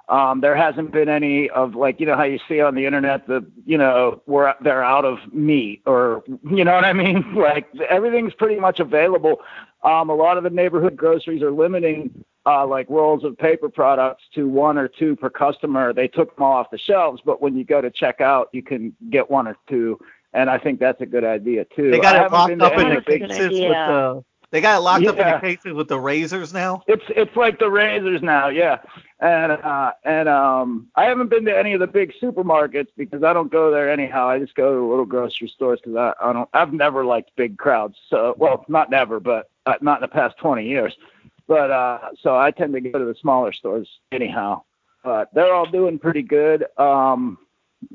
Um, there hasn't been any of like you know how you see on the internet the you know we're they're out of meat or you know what I mean <laughs> like everything's pretty much available. Um, a lot of the neighborhood groceries are limiting uh, like rolls of paper products to one or two per customer. They took them all off the shelves, but when you go to check out, you can get one or two, and I think that's a good idea too. They got it locked up in the cases with the. They got it locked up in the cases with the razors now. It's it's like the razors now, yeah. And uh and um I haven't been to any of the big supermarkets because I don't go there anyhow. I just go to little grocery stores because I I don't I've never liked big crowds. So well not never, but uh, not in the past 20 years. But uh so I tend to go to the smaller stores anyhow. But they're all doing pretty good. Um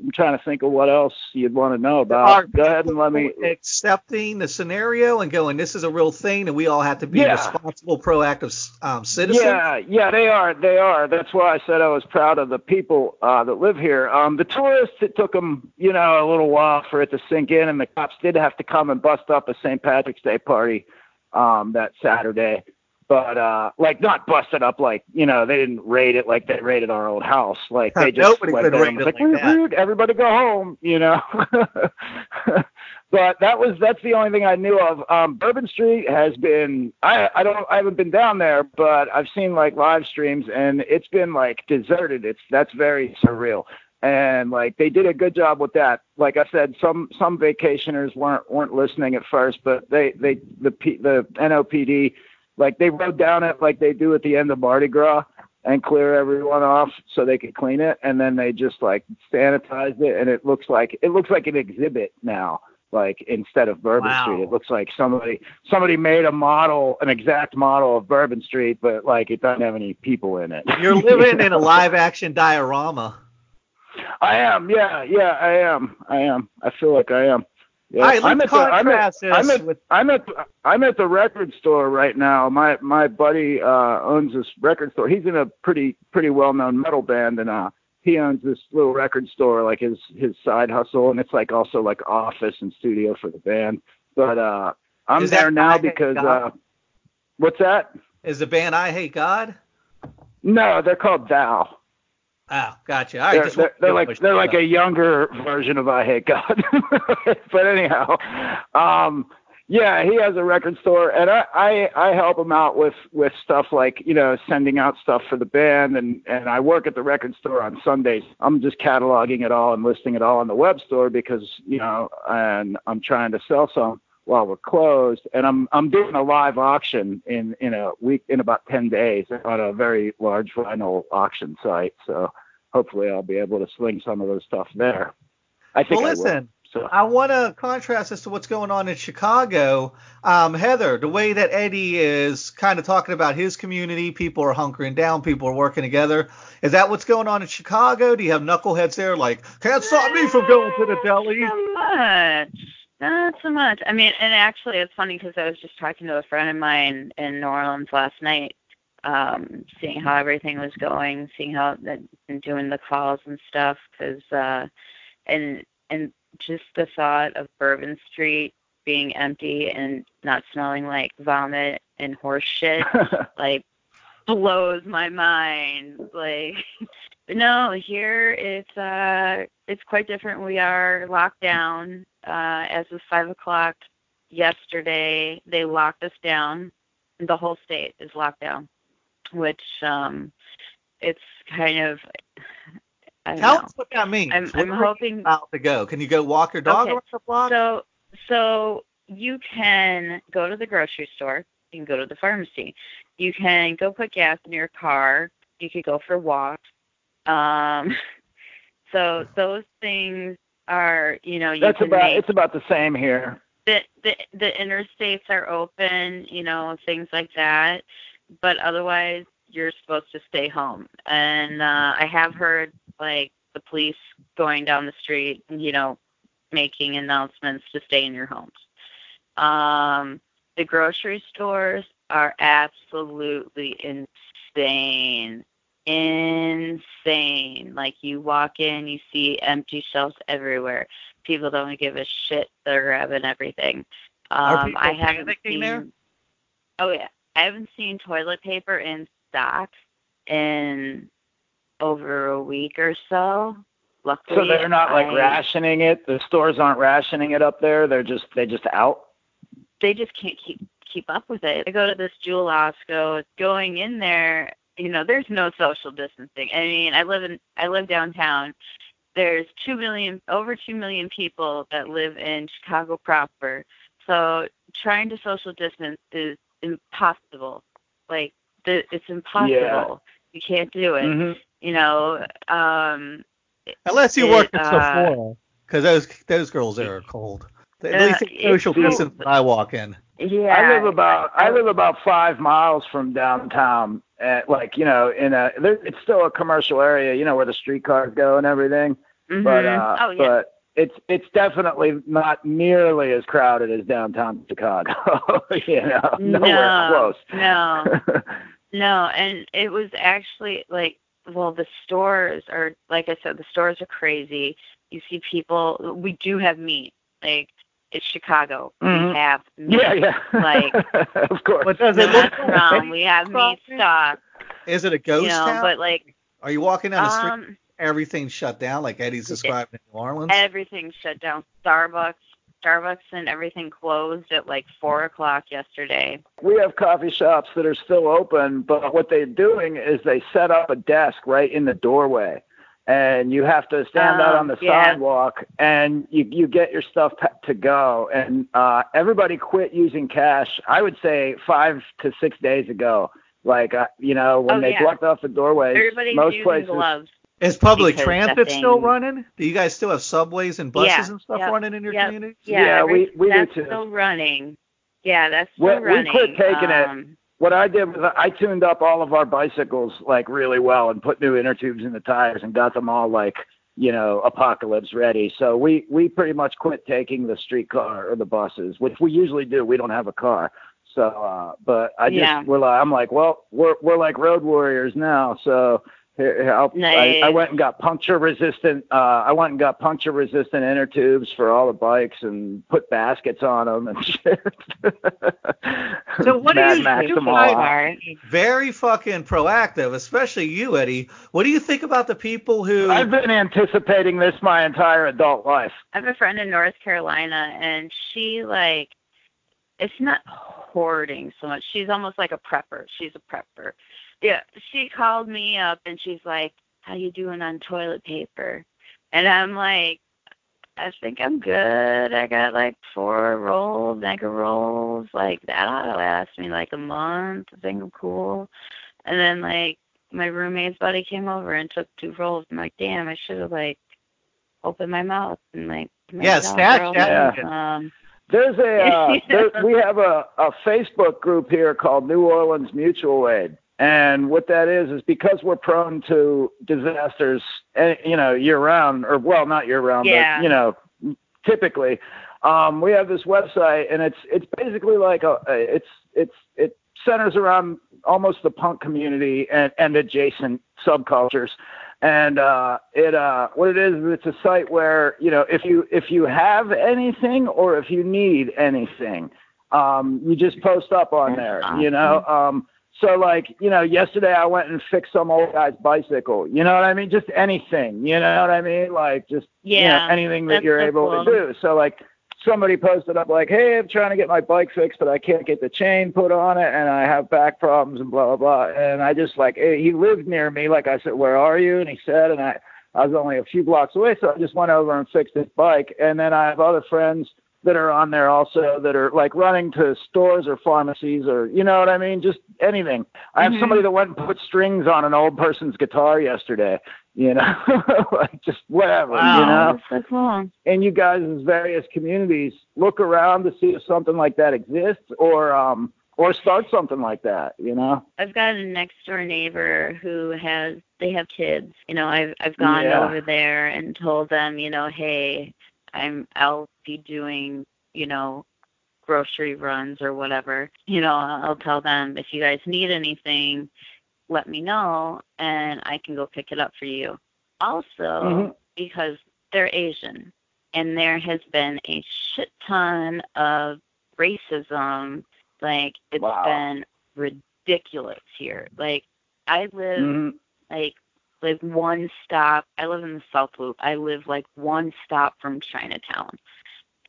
I'm trying to think of what else you'd want to know Are about. Go ahead and let me. accepting the scenario and going, this is a real thing, and we all have to be Yeah. responsible, proactive um, citizens. Yeah, yeah, they are. They are. That's why I said I was proud of the people uh, that live here. Um, the tourists, it took them, you know, a little while for it to sink in, and the cops did have to come and bust up a St. Patrick's Day party um, that Saturday. But uh, like not busted up like you know they didn't raid it like they raided our old house. Like they <laughs> just Nobody went could there raid and was like, like rude, everybody go home, you know. <laughs> but that was that's the only thing I knew of. Um, Bourbon Street has been I I don't I haven't been down there, but I've seen like live streams and it's been like deserted. It's that's very surreal. And like they did a good job with that. Like I said, some some vacationers weren't weren't listening at first, but they they the P, the NOPD like they rode down it like they do at the end of Mardi Gras and clear everyone off so they could clean it and then they just like sanitized it and it looks like it looks like an exhibit now like instead of Bourbon Wow. Street. It looks like somebody somebody made a model an exact model of Bourbon Street but like it doesn't have any people in it. You're <laughs> living in a live action diorama. I am. Yeah. Yeah I am. I am. I feel like I am yeah. All right, I'm at the, I'm at, I'm at, with. I'm at I'm at the record store right now. My my buddy uh, owns this record store. He's in a pretty pretty well known metal band, and uh, he owns this little record store, like his his side hustle, and it's like also like office and studio for the band. But uh, I'm Is there now Hate because uh, what's that? Is the band Eyehategod? No, they're called Thou. Oh, gotcha. All right, they're, they're, they're like they're like a younger version of Eyehategod. <laughs> but anyhow, um, yeah, he has a record store, and I, I I help him out with with stuff like you know sending out stuff for the band, and and I work at the record store on Sundays. I'm just cataloging it all and listing it all on the web store because you know, and I'm trying to sell some while we're closed, and I'm I'm doing a live auction in in a week in about ten days on a very large vinyl auction site. So hopefully I'll be able to sling some of those stuff there. I think Well, I will. listen, So I want to contrast this to what's going on in Chicago. Um, Heather, the way that Eddie is kind of talking about his community, people are hunkering down, people are working together. Is that what's going on in Chicago? Do you have knuckleheads there like, can't stop me from going to the deli? So much. Not so much. I mean, and actually, it's funny because I was just talking to a friend of mine in New Orleans last night, um, seeing how everything was going, seeing how that and doing the calls and stuff. Because uh, and and just the thought of Bourbon Street being empty and not smelling like vomit and horse shit <laughs> like blows my mind. Like no, here it's uh it's quite different. We are locked down. Uh as of five o'clock yesterday they locked us down. The whole state is locked down. Which um it's kind of I Tell know. us what that means. I'm- I'm hoping- about to go. Can you go walk your dog Okay, around the block? So so you can go to the grocery store. You can go to the pharmacy. You can go put gas in your car. You could go for walks. Um, <laughs> so those things are, you know, you That's can about make it's about the same here. the the the interstates are open, you know, things like that. But otherwise, you're supposed to stay home. And uh, I have heard like the police going down the street, you know, making announcements to stay in your homes. Um, the grocery stores are absolutely insane. Insane. Like you walk in, you see empty shelves everywhere. People don't give a shit. They're grabbing everything. Um, I haven't seen. there? Oh yeah, I haven't seen toilet paper in stock in over a week or so. Luckily, So they're not like I- rationing it. The stores aren't rationing it up there. They're just they just out. they just can't keep keep up with it. I go to this Jewel Osco, going in there, you know, there's no social distancing. I mean, I live in I live downtown. There's two million over two million people that live in Chicago proper. So trying to social distance is impossible. Like the, it's impossible. Yeah. You can't do it. Mhm. You know, um Unless you It, work at uh, Sephora, because those those girls there are cold. At Uh, least it's social distance when I walk in. Yeah. I live about I live about five miles from downtown. At, like you know, in a there, it's still a commercial area. You know where the streetcars go and everything. Mhm. But uh, oh yeah. but it's it's definitely not nearly as crowded as downtown Chicago. <laughs> you know, nowhere no, close. No. <laughs> No, and it was actually like, well, the stores are, like I said, the stores are crazy. You see people, we do have meat. Like, it's Chicago. Mhm. We have meat. yeah, yeah. Like- <laughs> of course. But does it look messing around. We have meat stock, Is it a ghost you know, town? but like, Are you walking down the street? um, everything's shut down, like Eddie's described in New Orleans? everything's shut down. Starbucks, Starbucks and everything closed at like four o'clock yesterday. we have coffee shops that are still open, but what they're doing is they set up a desk right in the doorway. And you have to stand out Oh, on the yeah. sidewalk, and you you get your stuff to go. And uh, everybody quit using cash. I would say five to six days ago. Like uh, you know when Oh, they yeah. blocked off the doorways, Everybody's most using places. gloves. Is public transit that still running? Do you guys still have subways and buses Yeah, and stuff yeah, running in your yeah. community? Yeah, Yeah, we- every- we do that's too. still running. Yeah, that's We- still we running. quit taking it. What I did was I tuned up all of our bicycles like really well and put new inner tubes in the tires and got them all like you know apocalypse ready. So we we pretty much quit taking the streetcar or the buses, which we usually do. We don't have a car. So, uh, but I just Yeah. we're like, I'm like, well, we're we're like road warriors now. So here, here, I'll, I, I went and got puncture resistant. Uh, I went and got puncture resistant inner tubes for all the bikes and put baskets on them and <laughs> shit. So what do Mad you Max do them all guys- out. Very fucking proactive, especially you, Eddie. What do you think about the people who? I've been anticipating this my entire adult life. I have a friend in North Carolina, and she like, it's not hoarding so much. She's almost like a prepper. She's a prepper. Yeah, she called me up and she's like, "How you doing on toilet paper?" And I'm like, "I think I'm good. I got like four rolls, mega rolls. Like that ought to last me like a month. I think I'm cool." And then like my roommate's buddy came over and took two rolls. I'm like, "Damn, I should have like." opened my mouth and like Yeah, made it all snatch girls. that. Um, There's a uh, <laughs> there, we have a, a Facebook group here called New Orleans Mutual Aid, and what that is is because we're prone to disasters, eh, you know, year round, or well, not year round, Yeah. but you know, typically, um, we have this website, and it's it's basically like a it's it's it centers around almost the punk community and and adjacent subcultures and uh it uh what it is is it's a site where you know if you if you have anything or if you need anything um you just post up on there you know um so like you know yesterday i went and fixed some old guy's bicycle you know what i mean just anything you know what i mean like just you know, Yeah, anything that you're so able cool. to do so like somebody posted up like, "Hey, I'm trying to get my bike fixed, but I can't get the chain put on it, and I have back problems and blah blah blah." And I just like eh, he lived near me. Like I said, "Where are you?" And he said, and I I was only a few blocks away, so I just went over and fixed his bike. And then I have other friends that are on there also that are like running to stores or pharmacies or you know what I mean, just anything. I have Mhm. somebody that went and put strings on an old person's guitar yesterday. You know, <laughs> like just whatever. You Wow. know that's so cool. in you guys' in various communities look around to see if something like that exists or um or start something like that you know I've got a next door neighbor who has they have kids. You know, I've I've gone Yeah. over there and told them, you know, hey, I'm I'll be doing, you know, grocery runs or whatever. You know, I'll tell them if you guys need anything, let me know and I can go pick it up for you. Also, Mhm. because they're Asian and there has been a shit ton of racism. Like it's Wow. been ridiculous here. Like I live Mhm. like like one stop. I live in the South Loop. I live like one stop from Chinatown.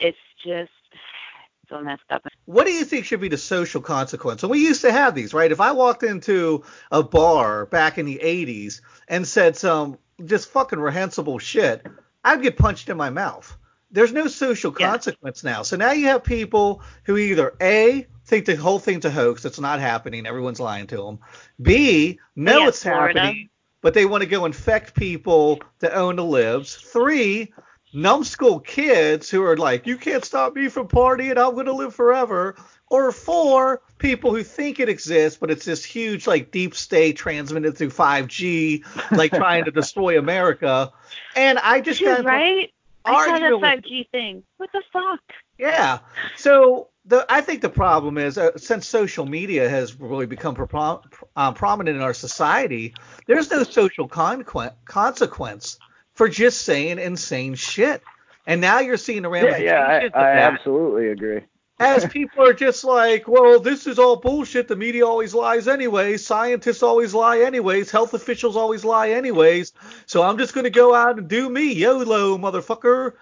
It's just <sighs> so messed up. What do you think should be the social consequence? And we used to have these, right? If I walked into a bar back in the 80s and said some just fucking reprehensible shit, I'd get punched in my mouth. There's no social Yeah. consequence now. So now you have people who either A, think the whole thing's a hoax, it's not happening, everyone's lying to them. B, know Yeah, it's Florida. happening, but they want to go infect people to own the libs. Three, numbskull kids who are like, you can't stop me from partying, I'm going to live forever. Or four, people who think it exists, but it's this huge, like, deep state transmitted through 5G, like <laughs> trying to destroy America. And I just Dude, got right? I saw that with 5G thing. What the fuck? yeah. So the I think the problem is uh, since social media has really become pro- um, prominent in our society, there's no social conqu- consequence for just saying insane shit. And now you're seeing the Yeah, ramifications yeah, of I, I that absolutely agree. as <laughs> people are just like, well, this is all bullshit. The media always lies anyways. Scientists always lie anyways. Health officials always lie anyways. So I'm just going to go out and do me. YOLO, motherfucker.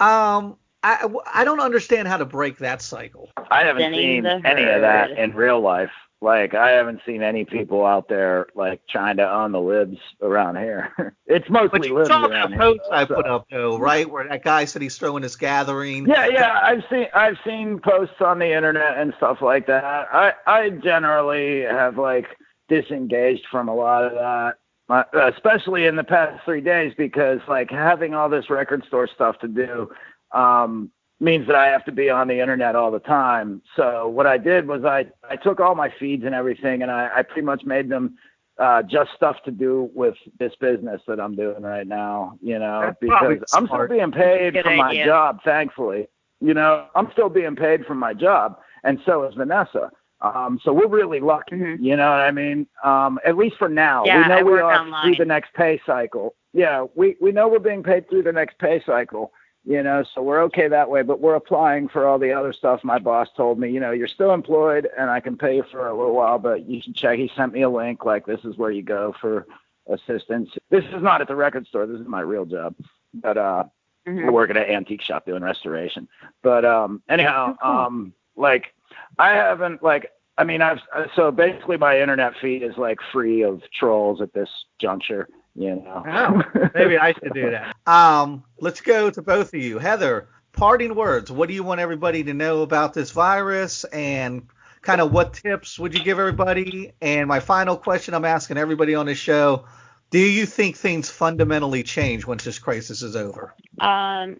Um, I, I don't understand how to break that cycle. I haven't Thinning seen the any of that in real life. Like I haven't seen any people out there like trying to own the libs around here. <laughs> it's mostly But you libs saw around the here. post I so- put up though, right? Where that guy said he's throwing this gathering. Yeah, yeah, I've seen I've seen posts on the internet and stuff like that. I I generally have like disengaged from a lot of that, My- especially in the past three days because like having all this record store stuff to do um, means that I have to be on the internet all the time. So what I did was I I took all my feeds and everything and I I pretty much made them. Uh, just stuff to do with this business that I'm doing right now, you know, That's because I'm still being paid for my idea. job, thankfully you know, I'm still being paid for my job, and so is Vanessa. Um, so we're really lucky, Mhm. you know what I mean? Um, at least for now, Yeah, we know I we are online. through the next pay cycle. Yeah, we we know we're being paid through the next pay cycle, you know, so we're okay that way. But we're applying for all the other stuff. My boss told me, you know, you're still employed, and I can pay you for a little while, but you should check. He sent me a link, like this is where you go for assistance. This is not at the record store. This is my real job, but uh, Mhm. I work at an antique shop doing restoration. But um anyhow, Oh, um like I haven't like I mean I've so basically my internet feed is like free of trolls at this juncture, you know. Oh, maybe I should do that. <laughs> Um, let's go to both of you. Heather, parting words. What do you want everybody to know about this virus and kind of what tips would you give everybody? And my final question I'm asking everybody on the show, do you think things fundamentally change once this crisis is over? Um,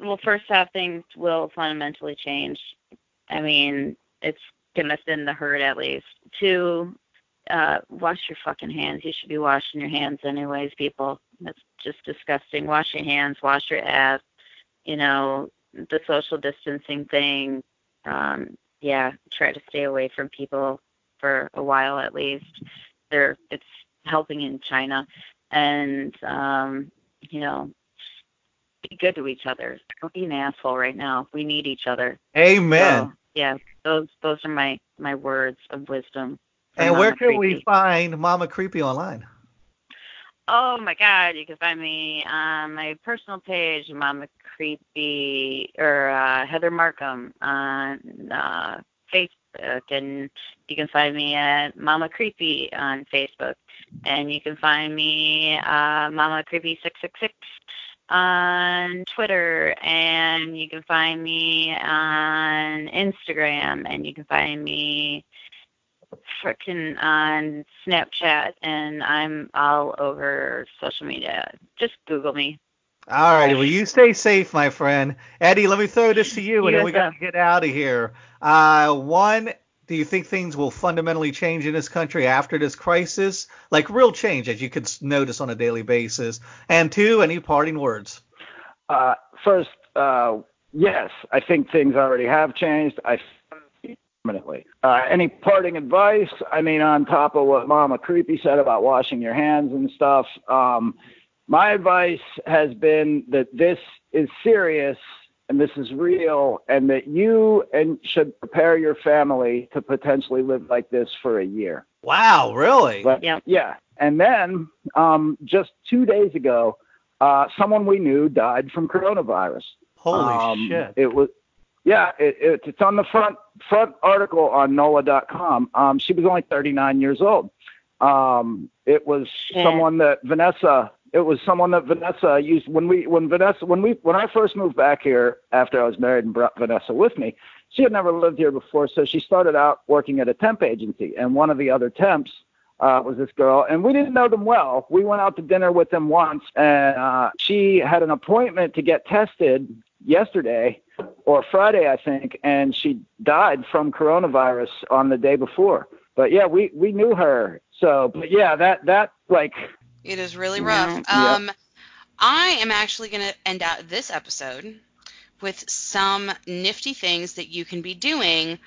well, first off, things will fundamentally change. I mean, it's gonna thin the herd at least. Two, uh, wash your fucking hands. You should be washing your hands anyways, people. That's just disgusting. Wash your hands. Wash your ass. You know, the social distancing thing. Um, yeah, try to stay away from people for a while at least. They're it's helping in China, and um, you know, be good to each other. Don't be an asshole right now. We need each other. Amen. So, yeah, those those are my my words of wisdom. And where Mama can we find Mama Creepy online? Oh my God! You can find me on my personal page, Mama Creepy or uh, Heather Markham on uh, Facebook, and you can find me at Mama Creepy on Facebook, and you can find me uh, Mama Creepy six six six on Twitter, and you can find me on Instagram, and you can find me frickin' on Snapchat, and I'm all over social media. Just Google me. All right. Well, you stay safe, my friend. Eddie, let me throw this to you, and then we got to get out of here. Uh, one, do you think things will fundamentally change in this country after this crisis? Like real change, as you could notice on a daily basis. And two, any parting words? Uh, first, uh, yes, I think things already have changed. I permanently. Uh, any parting advice? I mean, on top of what Mama Creepy said about washing your hands and stuff, um, my advice has been that this is serious and this is real, and that you and should prepare your family to potentially live like this for a year. Wow, really? But Yep. yeah, and then Um, just two days ago, uh, someone we knew died from coronavirus. Holy Um, shit. It was, yeah, it, it, it's on the front front article on NOLA.com. Um, she was only 39 years old. Um, it was Yeah. someone that Vanessa. It was someone that Vanessa used when we when Vanessa when we when I first moved back here after I was married and brought Vanessa with me. She had never lived here before, so she started out working at a temp agency, and one of the other temps uh, was this girl, and we didn't know them well. We went out to dinner with them once, and uh, she had an appointment to get tested yesterday or Friday, I think, and she died from coronavirus on the day before. But yeah, we we knew her. So, but yeah, that that like It is really rough. Yeah. Um, I am actually going to end out this episode with some nifty things that you can be doing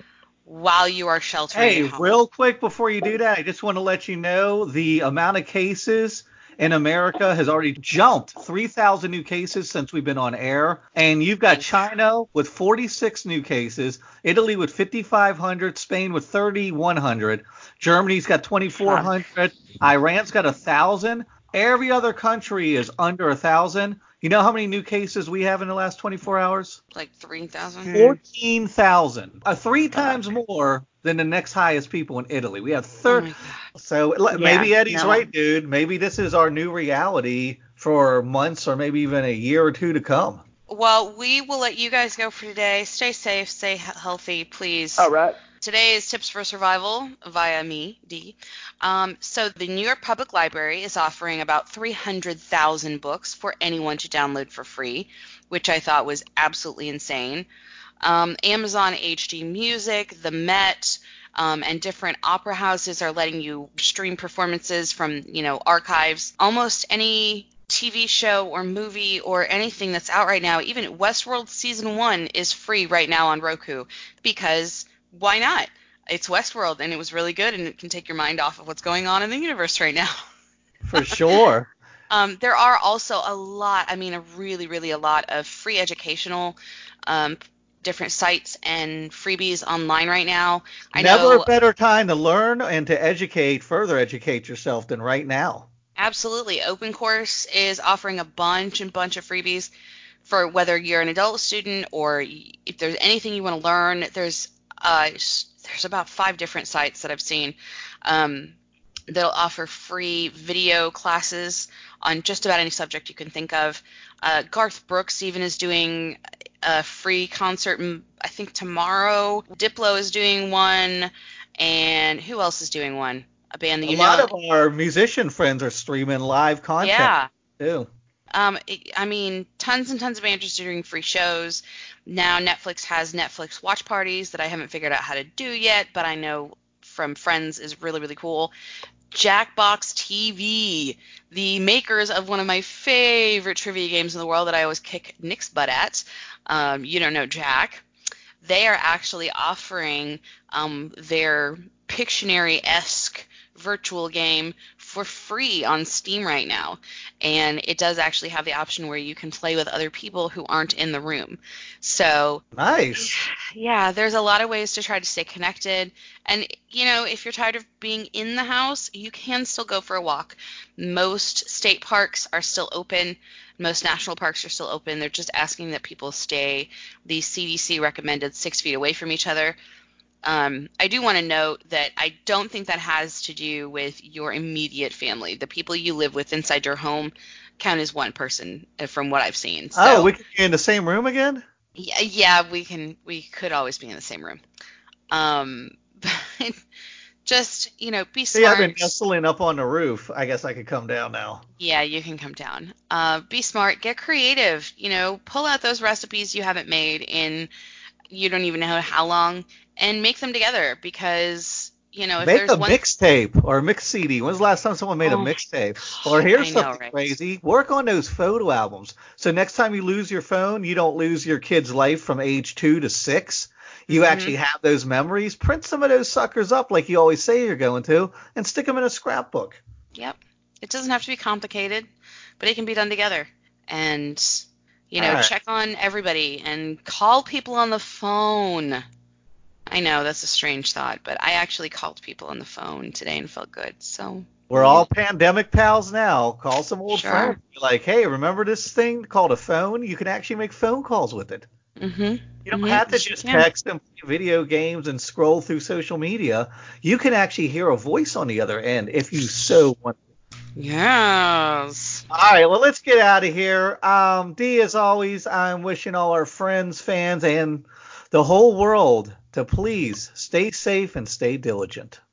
while you are sheltering Hey, at home. real quick before you do that, I just want to let you know the amount of cases in America has already jumped 3,000 new cases since we've been on air. And you've got China with 46 new cases, Italy with 5,500, Spain with 3,100, Germany's got 2,400, Iran's got 1,000. Every other country is under 1,000. You know how many new cases we have in the last 24 hours? like 3,000. Hmm. 14,000. Uh, three times more than the next highest people in Italy. We have Oh third. my so Yeah, maybe Eddie's no. right, dude. Maybe this is our new reality for months or maybe even a year or two to come. Well, we will let you guys go for today. Stay safe, stay healthy, please. all right. Today is Tips for Survival via me, Dee. Um, so, the New York Public Library is offering about 300,000 books for anyone to download for free, which I thought was absolutely insane. Um, Amazon HD Music, the Met, um, and different opera houses are letting you stream performances from, you know, archives. Almost any TV show or movie or anything that's out right now, even Westworld season one is free right now on Roku because why not? It's Westworld and it was really good and it can take your mind off of what's going on in the universe right now. <laughs> For <laughs> sure. Um, there are also a lot, I mean, a really, really a lot of free educational um, different sites and freebies online right now. I Never know a better time to learn and to educate, further educate yourself than right now. Absolutely. Open Course is offering a bunch and bunch of freebies for whether you're an adult student or if there's anything you want to learn. There's uh, there's about five different sites that I've seen um, that'll offer free video classes on just about any subject you can think of. Uh, Garth Brooks even is doing a free concert, I think tomorrow. Diplo is doing one, and who else is doing one? A band that you know. A lot of our musician friends are streaming live content yeah. too. Um, I mean, tons and tons of are doing free shows. Now Netflix has Netflix watch parties that I haven't figured out how to do yet, but I know from friends is really really cool. Jackbox TV, the makers of one of my favorite trivia games in the world that I always kick Nick's butt at. Um, you don't know Jack. They are actually offering um, their Pictionary-esque virtual game for free on Steam right now and it does actually have the option where you can play with other people who aren't in the room. So, Nice. yeah, there's a lot of ways to try to stay connected. And, you know, if you're tired of being in the house, you can still go for a walk. Most state parks are still open, most national parks are still open. They're just asking that people stay the CDC recommended six feet away from each other. Um, I do want to note that I don't think that has to do with your immediate family. The people you live with inside your home count as one person, uh, from what I've seen. So, oh, we can be in the same room again? yeah, yeah, we can. We could always be in the same room. Um, <laughs> but just you know, be See, I've been nestling up on the roof. I guess I could come down now. Yeah, you can come down. Uh, be smart. Get creative. You know, pull out those recipes you haven't made in you don't even know how long, and make them together because you know if Make there's a one. mixtape or a mix CD. When's the last time someone made Oh a mixtape? Or here's know, something right? crazy. Work on those photo albums. So next time you lose your phone, you don't lose your kid's life from age two to six. You Mhm. actually have those memories. Print some of those suckers up like you always say you're going to, and stick them in a scrapbook. Yep. It doesn't have to be complicated, but it can be done together. And, you know, right. check on everybody and call people on the phone. I know that's a strange thought, but I actually called people on the phone today and felt good. So We're all pandemic pals now. Call some old Sure. friends. Be like, hey, remember this thing called a phone? You can actually make phone calls with it. Mhm. You don't Mhm. have to just text and play video games and scroll through social media. You can actually hear a voice on the other end if you so want. Yes. All right, well, let's get out of here. Um, Dee, as always, I'm wishing all our friends, fans, and the whole world to please stay safe and stay diligent.